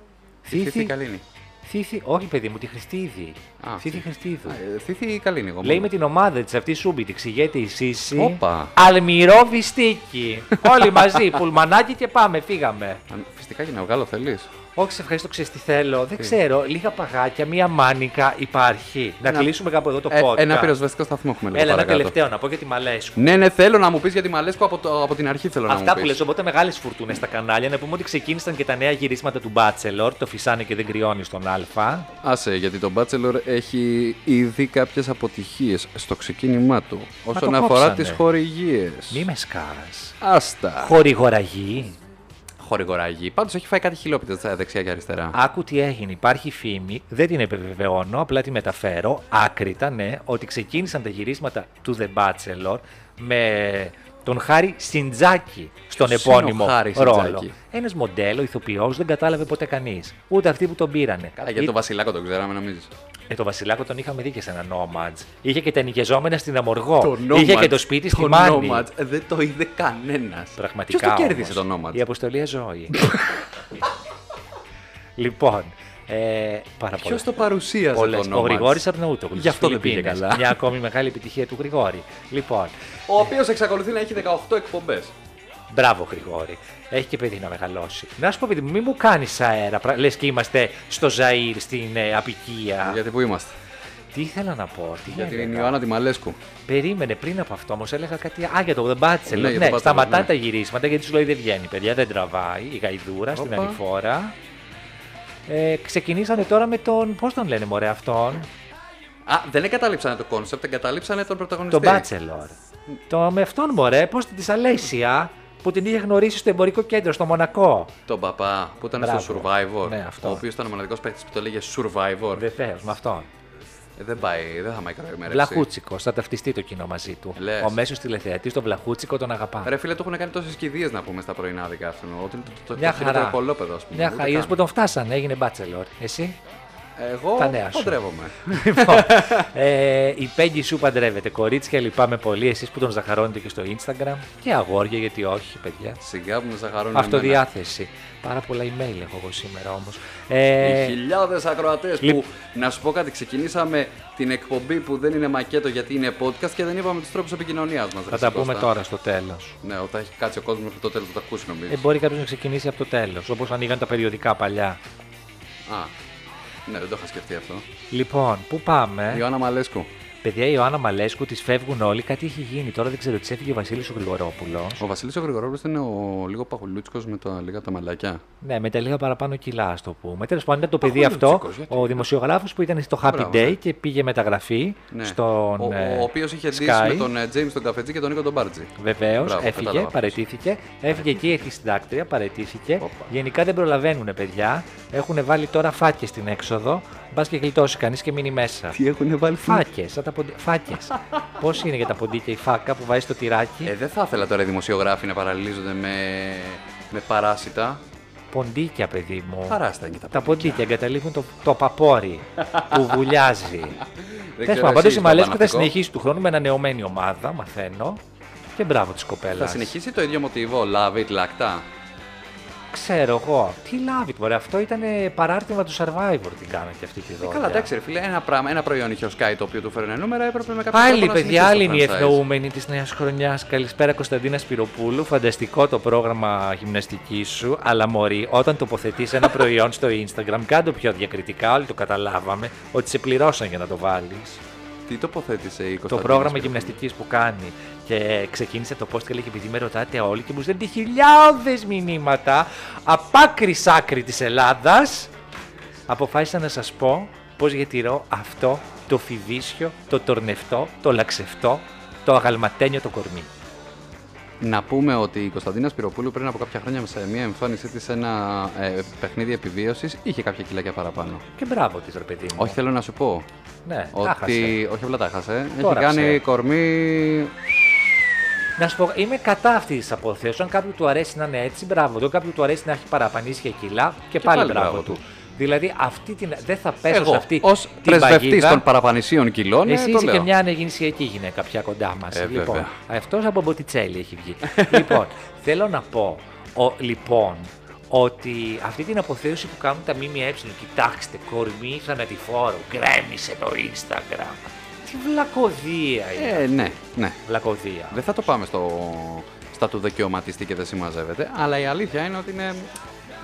Θήθη Θήθη. Καλίνη. Θήθη. Όχι, παιδί μου, τη Χριστίδη. Α, Θήθη θή- Χριστίδου. Α, ε, Θήθη Καλίνη, εγώ. Λέει μόνο. με την ομάδα της αυτή σούμπι, τη ξηγέται η Σύση. Όπα. Αλμυρό βιστίκι. [laughs] Όλοι μαζί, πουλμανάκι και πάμε, φύγαμε. Αν- Φυσικά για να βγάλω θέλεις. Όχι, σε ευχαριστώ, ξέρεις τι θέλω. Δεν ξέρω, λίγα παγάκια, μία μάνικα υπάρχει. Να Ένα- κλείσουμε κάπου εδώ το Ε, podcast. ένα πυροσβεστικό σταθμό έχουμε λίγο Έλα, ένα παρακάτω. τελευταίο να πω για τη Μαλέσκου. Ναι, ναι, θέλω να μου πεις για τη Μαλέσκο από, το, από την αρχή. Θέλω να Αυτά μου που πεις. λες, οπότε μεγάλες φουρτούνες στα κανάλια. Να πούμε ότι ξεκίνησαν και τα νέα γυρίσματα του Bachelor. Το φυσάνε και δεν κρυώνει στον Α. Άσε, γιατί το Bachelor έχει ήδη κάποιες αποτυχίες στο ξεκίνημά του. Όσον το αφορά κόψανε. τις χορηγίες. Μη με σκά. Άστα. Χορηγοραγή. Χορηγοράγη. Πάντως έχει φάει κάτι χιλόπιτα δεξιά και αριστερά. Άκου τι έγινε. Υπάρχει φήμη, δεν την επιβεβαιώνω, απλά τη μεταφέρω. Άκρητα, ναι, ότι ξεκίνησαν τα γυρίσματα του The Bachelor με τον Χάρη Σιντζάκη στον Ποιος είναι ο επώνυμο Χάρη ρόλο. Σιντζάκη; Ένας μοντέλο, ηθοποιός, δεν κατάλαβε ποτέ κανείς. Ούτε αυτοί που τον πήρανε. Καλά, γιατί Ή- το Βασιλάκο τον ξέραμε, νομίζεις. Ε, το Βασιλάκο τον είχαμε δει και σε ένα Nomads. Είχε και τα νοικιαζόμενα στην Αμοργό. Είχε και το σπίτι στη το Μάνη. Nomads, ε, δεν το είδε κανένας. Πραγματικά. Ποιος το όμως. κέρδισε το Nomads; Η αποστολή ζωή. [laughs] λοιπόν, ε, πάρα Ποιος πολλές- το παρουσίασε Πολλές. το Ο Nomads; Γρηγόρης Αρναούτογλου. Γι' αυτό στις δεν πήγε Φιλιππίνες. καλά. Μια ακόμη μεγάλη επιτυχία του Γρηγόρη. Λοιπόν, Ο οποίος εξακολουθεί να έχει 18 εκπομπές. Μπράβο Γρηγόρη. Έχει και παιδί να μεγαλώσει. Να σου πω, παιδί μου, μην μου κάνεις αέρα. Λες και είμαστε στο Ζαΐρ στην ε, απικία. Γιατί που είμαστε; Τι ήθελα να πω, τι Για την έλεγα. Ιωάννα τη Μαλέσκου. Περίμενε πριν από αυτό όμως, έλεγα κάτι. Α, για το The Bachelor. Ναι, για Ναι, το Bachelor, σταματάνε ναι. τα γυρίσματα γιατί σου λέει δεν βγαίνει, παιδιά, δεν τραβάει η γαϊδούρα στην Όπα. ανηφόρα. Ε, ξεκινήσανε τώρα με τον. Πώς τον λένε, μωρέ, αυτόν; Α, δεν εγκαταλείψανε το concept, εγκαταλείψανε τον πρωταγωνιστή. Τον Bachelor. Το με αυτόν, μωρέ, πώς τη Αλέσια που την είχε γνωρίσει στο εμπορικό κέντρο, στο Μονακό. Τον παπά που ήταν Μπράβο. στο Survivor. Ναι, αυτός. Ο οποίος ήταν ο μοναδικός παίκτης που το έλεγε Survivor. Βεβαίως, με αυτόν. Ε, δεν πάει, δεν θα μακροημερεύσει. Βλαχούτσικο, θα ταυτιστεί το κοινό μαζί του. Λες. Ο μέσος τηλεθεατής, τον Βλαχούτσικο, τον αγαπά. Ρε φίλε, το έχουν κάνει τόσες κηδείες να πούμε στα πρωινάδικα αυτού. Ότι είναι το, το, το, Μια το χειρότερο χαρά. κωλόπαιδο, ας πούμε. Μια Ούτε χαρά. Είδε καν. που τον φτάσανε, έγινε μπάτσελορ. Εσύ; Εγώ τα νέα σου. παντρεύομαι. λοιπόν, ε, η Πέγγι σου παντρεύεται. Κορίτσια, λυπάμαι πολύ. Εσείς που τον ζαχαρώνετε και στο Instagram. Και αγόρια, γιατί όχι, παιδιά. Σιγά που με ζαχαρώνει. Αυτοδιάθεση. Πάρα πολλά email έχω εγώ σήμερα όμως. Οι Ε, χιλιάδες ακροατές λιπ- που, να σου πω κάτι, ξεκινήσαμε την εκπομπή που δεν είναι μακέτο γιατί είναι podcast και δεν είπαμε τους τρόπους επικοινωνίας μας. θα τα πούμε τώρα στο τέλος. Ναι, όταν έχει κάτσει ο κόσμος μέχρι το τέλος θα το ακούσει νομίζω. Ε, μπορεί κάποιος να ξεκινήσει από το τέλος. Όπως ανοίγαν τα περιοδικά παλιά. Α, ναι, δεν το είχα σκεφτεί αυτό. Λοιπόν, πού πάμε; Ιωάννα Μαλέσκου. Παιδιά, η Ιωάννα Μαλέσκου τη φεύγουν όλοι. Κάτι έχει γίνει. Τώρα δεν ξέρω, τη έφυγε ο Βασίλης ο Γρηγορόπουλος. Ο Βασίλης ο Γρηγορόπουλος είναι ο λίγο παχουλούτσικος με τα λίγα τα μαλακιά. Ναι, με τα λίγα παραπάνω κιλά, ας το πούμε. Τέλος πάντων, ήταν το παιδί αυτό, Παχουλούτσικος, γιατί; ο δημοσιογράφος που ήταν στο Happy Μπράβο, Day ναι. και πήγε μεταγραφή Ναι. στον. ο, ε, ο οποίος είχε Sky. ντύσει με τον Τζέιμ τον Καφετζή και τον Νίκο τον Μπάρτζη. Βεβαίως, Μπράβο, έφυγε, κατάλαβα. παρετήθηκε. Έφυγε και η συντάκτρια, παρετήθηκε. Όπα. Γενικά δεν προλαβαίνουν, παιδιά. Έχουν βάλει τώρα φάκε στην έξοδο. Μπας και γλιτώσει κανείς και μείνει μέσα. Τι έχουν βάλει Φάκες, σαν τα ποντι... φάκες. Πώς είναι για τα ποντίκια η φάκα που βάζει στο τυράκι; Ε, δεν θα ήθελα τώρα οι δημοσιογράφοι να παραλληλίζονται με, με παράσιτα. Ποντίκια, παιδί μου. Παράσιτα είναι και τα Τα ποντίκια εγκαταλείπουν το, το παπόρι που βουλιάζει. [laughs] Δεν Τέλο ξέρω πάντων, πάντω εσύ η στο Μαλέσκου θα Παναθηνικό. συνεχίσει του χρόνου με ανανεωμένη ομάδα, μαθαίνω. Και μπράβο της κοπέλας. Θα συνεχίσει το ίδιο μοτίβο, love it, λακτά. Ξέρω εγώ. Τι λάβει τώρα. Αυτό ήταν παράρτημα του survivor την κάνανε και αυτή τη Ε, δόντια. καλά, εντάξει, ρε φίλε, ένα, πράγμα, ένα προϊόν είχε ο Sky το οποίο του φέρνει νούμερα, έπρεπε με κάποιο Πάλι, τρόπο να παιδιά, άλλη είναι η συνεχίσει το franchise. ευνοούμενη της νέας χρονιάς. Καλησπέρα, Κωνσταντίνα Σπυροπούλου. Φανταστικό το πρόγραμμα γυμναστική σου. Αλλά μωρή, όταν τοποθετείς ένα προϊόν στο Instagram, κάντο πιο διακριτικά. Όλοι το καταλάβαμε ότι σε πληρώσαν για να το βάλεις. Τι τοποθέτησε η Το Κωνσταντίνα πρόγραμμα Σπυροπούλου; γυμναστικής που κάνει. Και ξεκίνησε το post και λέει: Επειδή με ρωτάτε όλοι και μου στέλνετε χιλιάδες μηνύματα από άκρη σ' άκρη της Ελλάδας, αποφάσισα να σας πω πώς διατηρώ αυτό το φιδίσιο, το τορνευτό, το λαξευτό, το αγαλματένιο το κορμί. Να πούμε ότι η Κωνσταντίνα Σπυροπούλου πριν από κάποια χρόνια σε μια εμφάνισή της σε ένα ε, παιχνίδι επιβίωσης είχε κάποια κιλάκια παραπάνω. Και μπράβο της, ρε παιδί μου. Όχι, θέλω να σου πω. Ναι, τα χάσε. Ότι. Όχι, απλά τα χάσε. Έχει Τώρα κάνει ξέρω. κορμί. Να σου πω, είμαι κατά αυτής της αποθέωση. Αν κάποιου του αρέσει να είναι έτσι, μπράβο του. Αν κάποιου του αρέσει να έχει παραπανίσια κιλά, και, πάλι, πάλι μπράβο μπράβο του. του. Δηλαδή, αυτή την, δεν θα πέσω σε Εγώ, αυτή ως την πρεσβευτής παγίδα. των παραπανησίων κιλών, ε, Εσύ το είσαι και λέω. μια ανεγεννησιακή γυναίκα πια κοντά μας. Ε, λοιπόν, βέβαια. αυτός από Μποτιτσέλη έχει βγει. λοιπόν, [laughs] θέλω να πω, ο, λοιπόν, ότι αυτή την αποθέωση που κάνουν τα ΜΜΕ, κοιτάξτε, κορμί θανατηφόρο, γκρέμισε το Instagram. Τι βλακωδία είναι. Ε, ναι, ναι. Βλακωδία. Δεν θα το πάμε στο, στα του δικαιωματιστή και δεν συμμαζεύεται, αλλά η αλήθεια είναι ότι είναι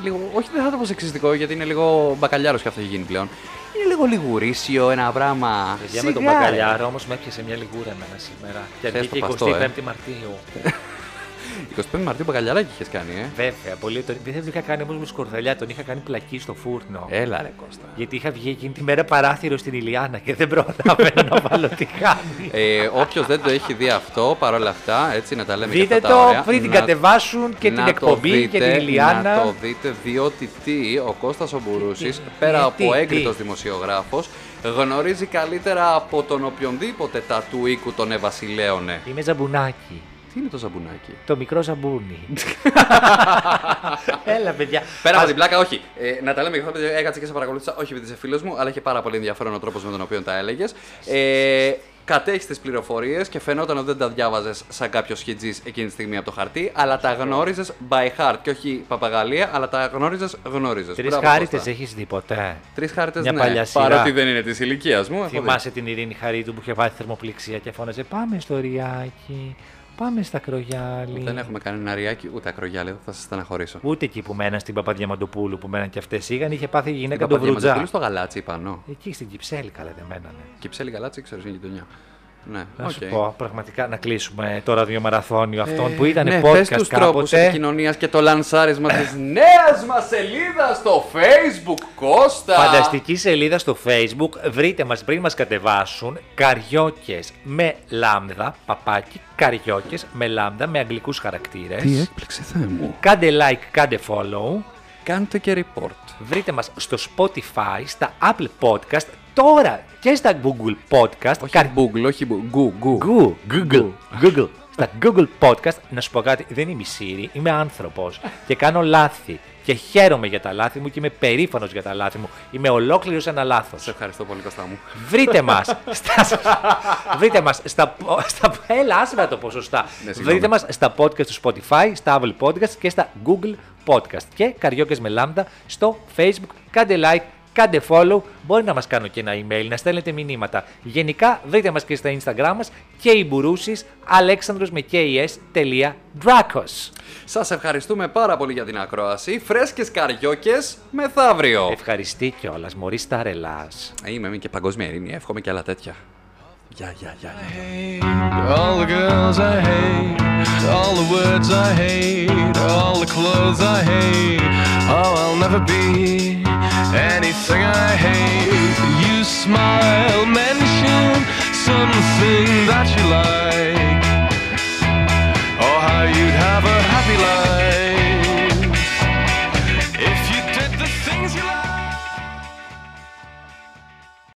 λίγο. Όχι, δεν θα το πω σεξιστικό, γιατί είναι λίγο μπακαλιάρος και αυτό έχει γίνει πλέον. Είναι λίγο λιγουρίσιο ένα πράγμα. Παιδιά με τον Σιγά, ρε. μπακαλιάρο όμως με έπιασε μια λιγούρα εμένα σήμερα. Και Θες βγήκε το 25 παστό, ε. Μαρτίου. [laughs] 25 Μαρτίου μπακαλιαράκι είχες κάνει, ε. Βέβαια, πολύ. Τον, δεν τον είχα κάνει όμως με σκορδαλιά, τον είχα κάνει πλακί στο φούρνο. Έλα ρε Κώστα. Γιατί είχα βγει εκείνη τη μέρα παράθυρο στην Ηλιάνα και δεν πρόλαβα να βάλω τη χάνη. Ε, Όποιος δεν το έχει δει αυτό, παρόλα αυτά, έτσι να τα λέμε Δείτε και αυτά το τα ωραία, πριν την να- κατεβάσουν και την να το εκπομπή και δείτε, την Ηλιάνα. Να το δείτε, διότι τι, ο Κώστας ο Μπουρούσης, Τι, πέρα τι, από τι, έγκριτος τι. δημοσιογράφος, γνωρίζει καλύτερα από τον οποιονδήποτε τα του οίκου τον Ευασιλέωνε. Είμαι ζαμπουνάκι. Τι είναι το ζαμπουνάκι; Το μικρό ζαμπούνι. [laughs] Έλα, παιδιά. Πέρα από Ας- την πλάκα, όχι. Ε, να τα λέμε και αυτά, παιδιά, έκατσα και σε παρακολούθησα, όχι επειδή είσαι φίλος μου, αλλά είχε πάρα πολύ ενδιαφέρον ο τρόπος με τον οποίο τα έλεγες. Ε, Κατέχεις τις πληροφορίες και φαινόταν ότι δεν τα διάβαζες σαν κάποιος χιτζής εκείνη τη στιγμή από το χαρτί, αλλά τα γνώριζες by heart. Και όχι παπαγαλία, αλλά τα γνώριζες, γνώριζες. Τρεις χάριτες έχεις δει ποτέ; Τρεις χάρτε Μια ναι. παλιά σειρά. Παρότι δεν είναι της ηλικίας μου. έχω δει. Θυμάσαι την Ειρήνη Χαρίτου που είχε βάλει θερμοπληξία και φώναζε Πάμε στο ριάκι, πάμε στα κρογιάλι. Δεν έχουμε κάνει ένα ριάκι ούτε ακρογιάλι, θα σας στεναχωρήσω. Ούτε εκεί που μέναν στην Παπαδιαμαντοπούλου που μέναν και αυτές είχαν, είχε πάθει η γυναίκα Την τον Βρουτζά. Παπαδιαμαντοπούλου στο γαλάτσι πάνω. Εκεί στην Κυψέλη καλά δεν μένανε. Κυψέλη γαλάτσι, ξέρω, είναι γειτονιά. Ναι, Να σου οκ. πω πραγματικά να κλείσουμε το ραδιομαραθώνιο αυτόν που ήταν ναι, podcast πες τους τρόπους κάποτε. επικοινωνίας και το λανσάρισμα της νέας μας σελίδας στο facebook, Κώστα. Φανταστική σελίδα στο facebook. Βρείτε μας πριν μας κατεβάσουν καριόκες με λάμδα, παπάκι, καριόκες με λάμδα με αγγλικούς χαρακτήρες. Τι έκπληξη, Θεέ μου. Κάντε like, κάντε follow. Κάντε και report. Βρείτε μας στο Spotify, στα Apple Podcast, τώρα και στα Google Podcast. Όχι κα- Google, όχι Google. Google, Google, Google. Στα Google Podcast, να σου πω κάτι, δεν είμαι η Siri, είμαι άνθρωπος και κάνω λάθη. Και χαίρομαι για τα λάθη μου και είμαι περήφανος για τα λάθη μου. Είμαι ολόκληρος ένα λάθος. Σε ευχαριστώ πολύ, Κωστά μου. Βρείτε μας. [laughs] στα, βρείτε μας στα, στα. Έλα, άσε με το πω σωστά. Ναι, συγγνώμη. βρείτε μας στα podcast του Spotify, στα Apple Podcast και στα Google Podcast. Και καριόκες με λάμδα στο Facebook. Κάντε like, κάντε follow. Μπορεί να μας κάνω και ένα email, να στέλνετε μηνύματα. Γενικά, βρείτε μας και στα Instagram μας και οι μπουρούσει αλέξανδρος με kes.dracos. Σας ευχαριστούμε πάρα πολύ για την ακρόαση. Φρέσκες καριόκες μεθαύριο. Ευχαριστή κιόλας, Μωρή στα ρελά. Είμαι, είμαι και παγκόσμια ειρήνη. Εύχομαι και άλλα τέτοια. Γεια, γεια, γεια. γεια. All the girls I hate, all the words I hate, all the clothes I hate. Oh, I'll never be anything I hate. You smile, mention something that you like, or how you'd have a happy life.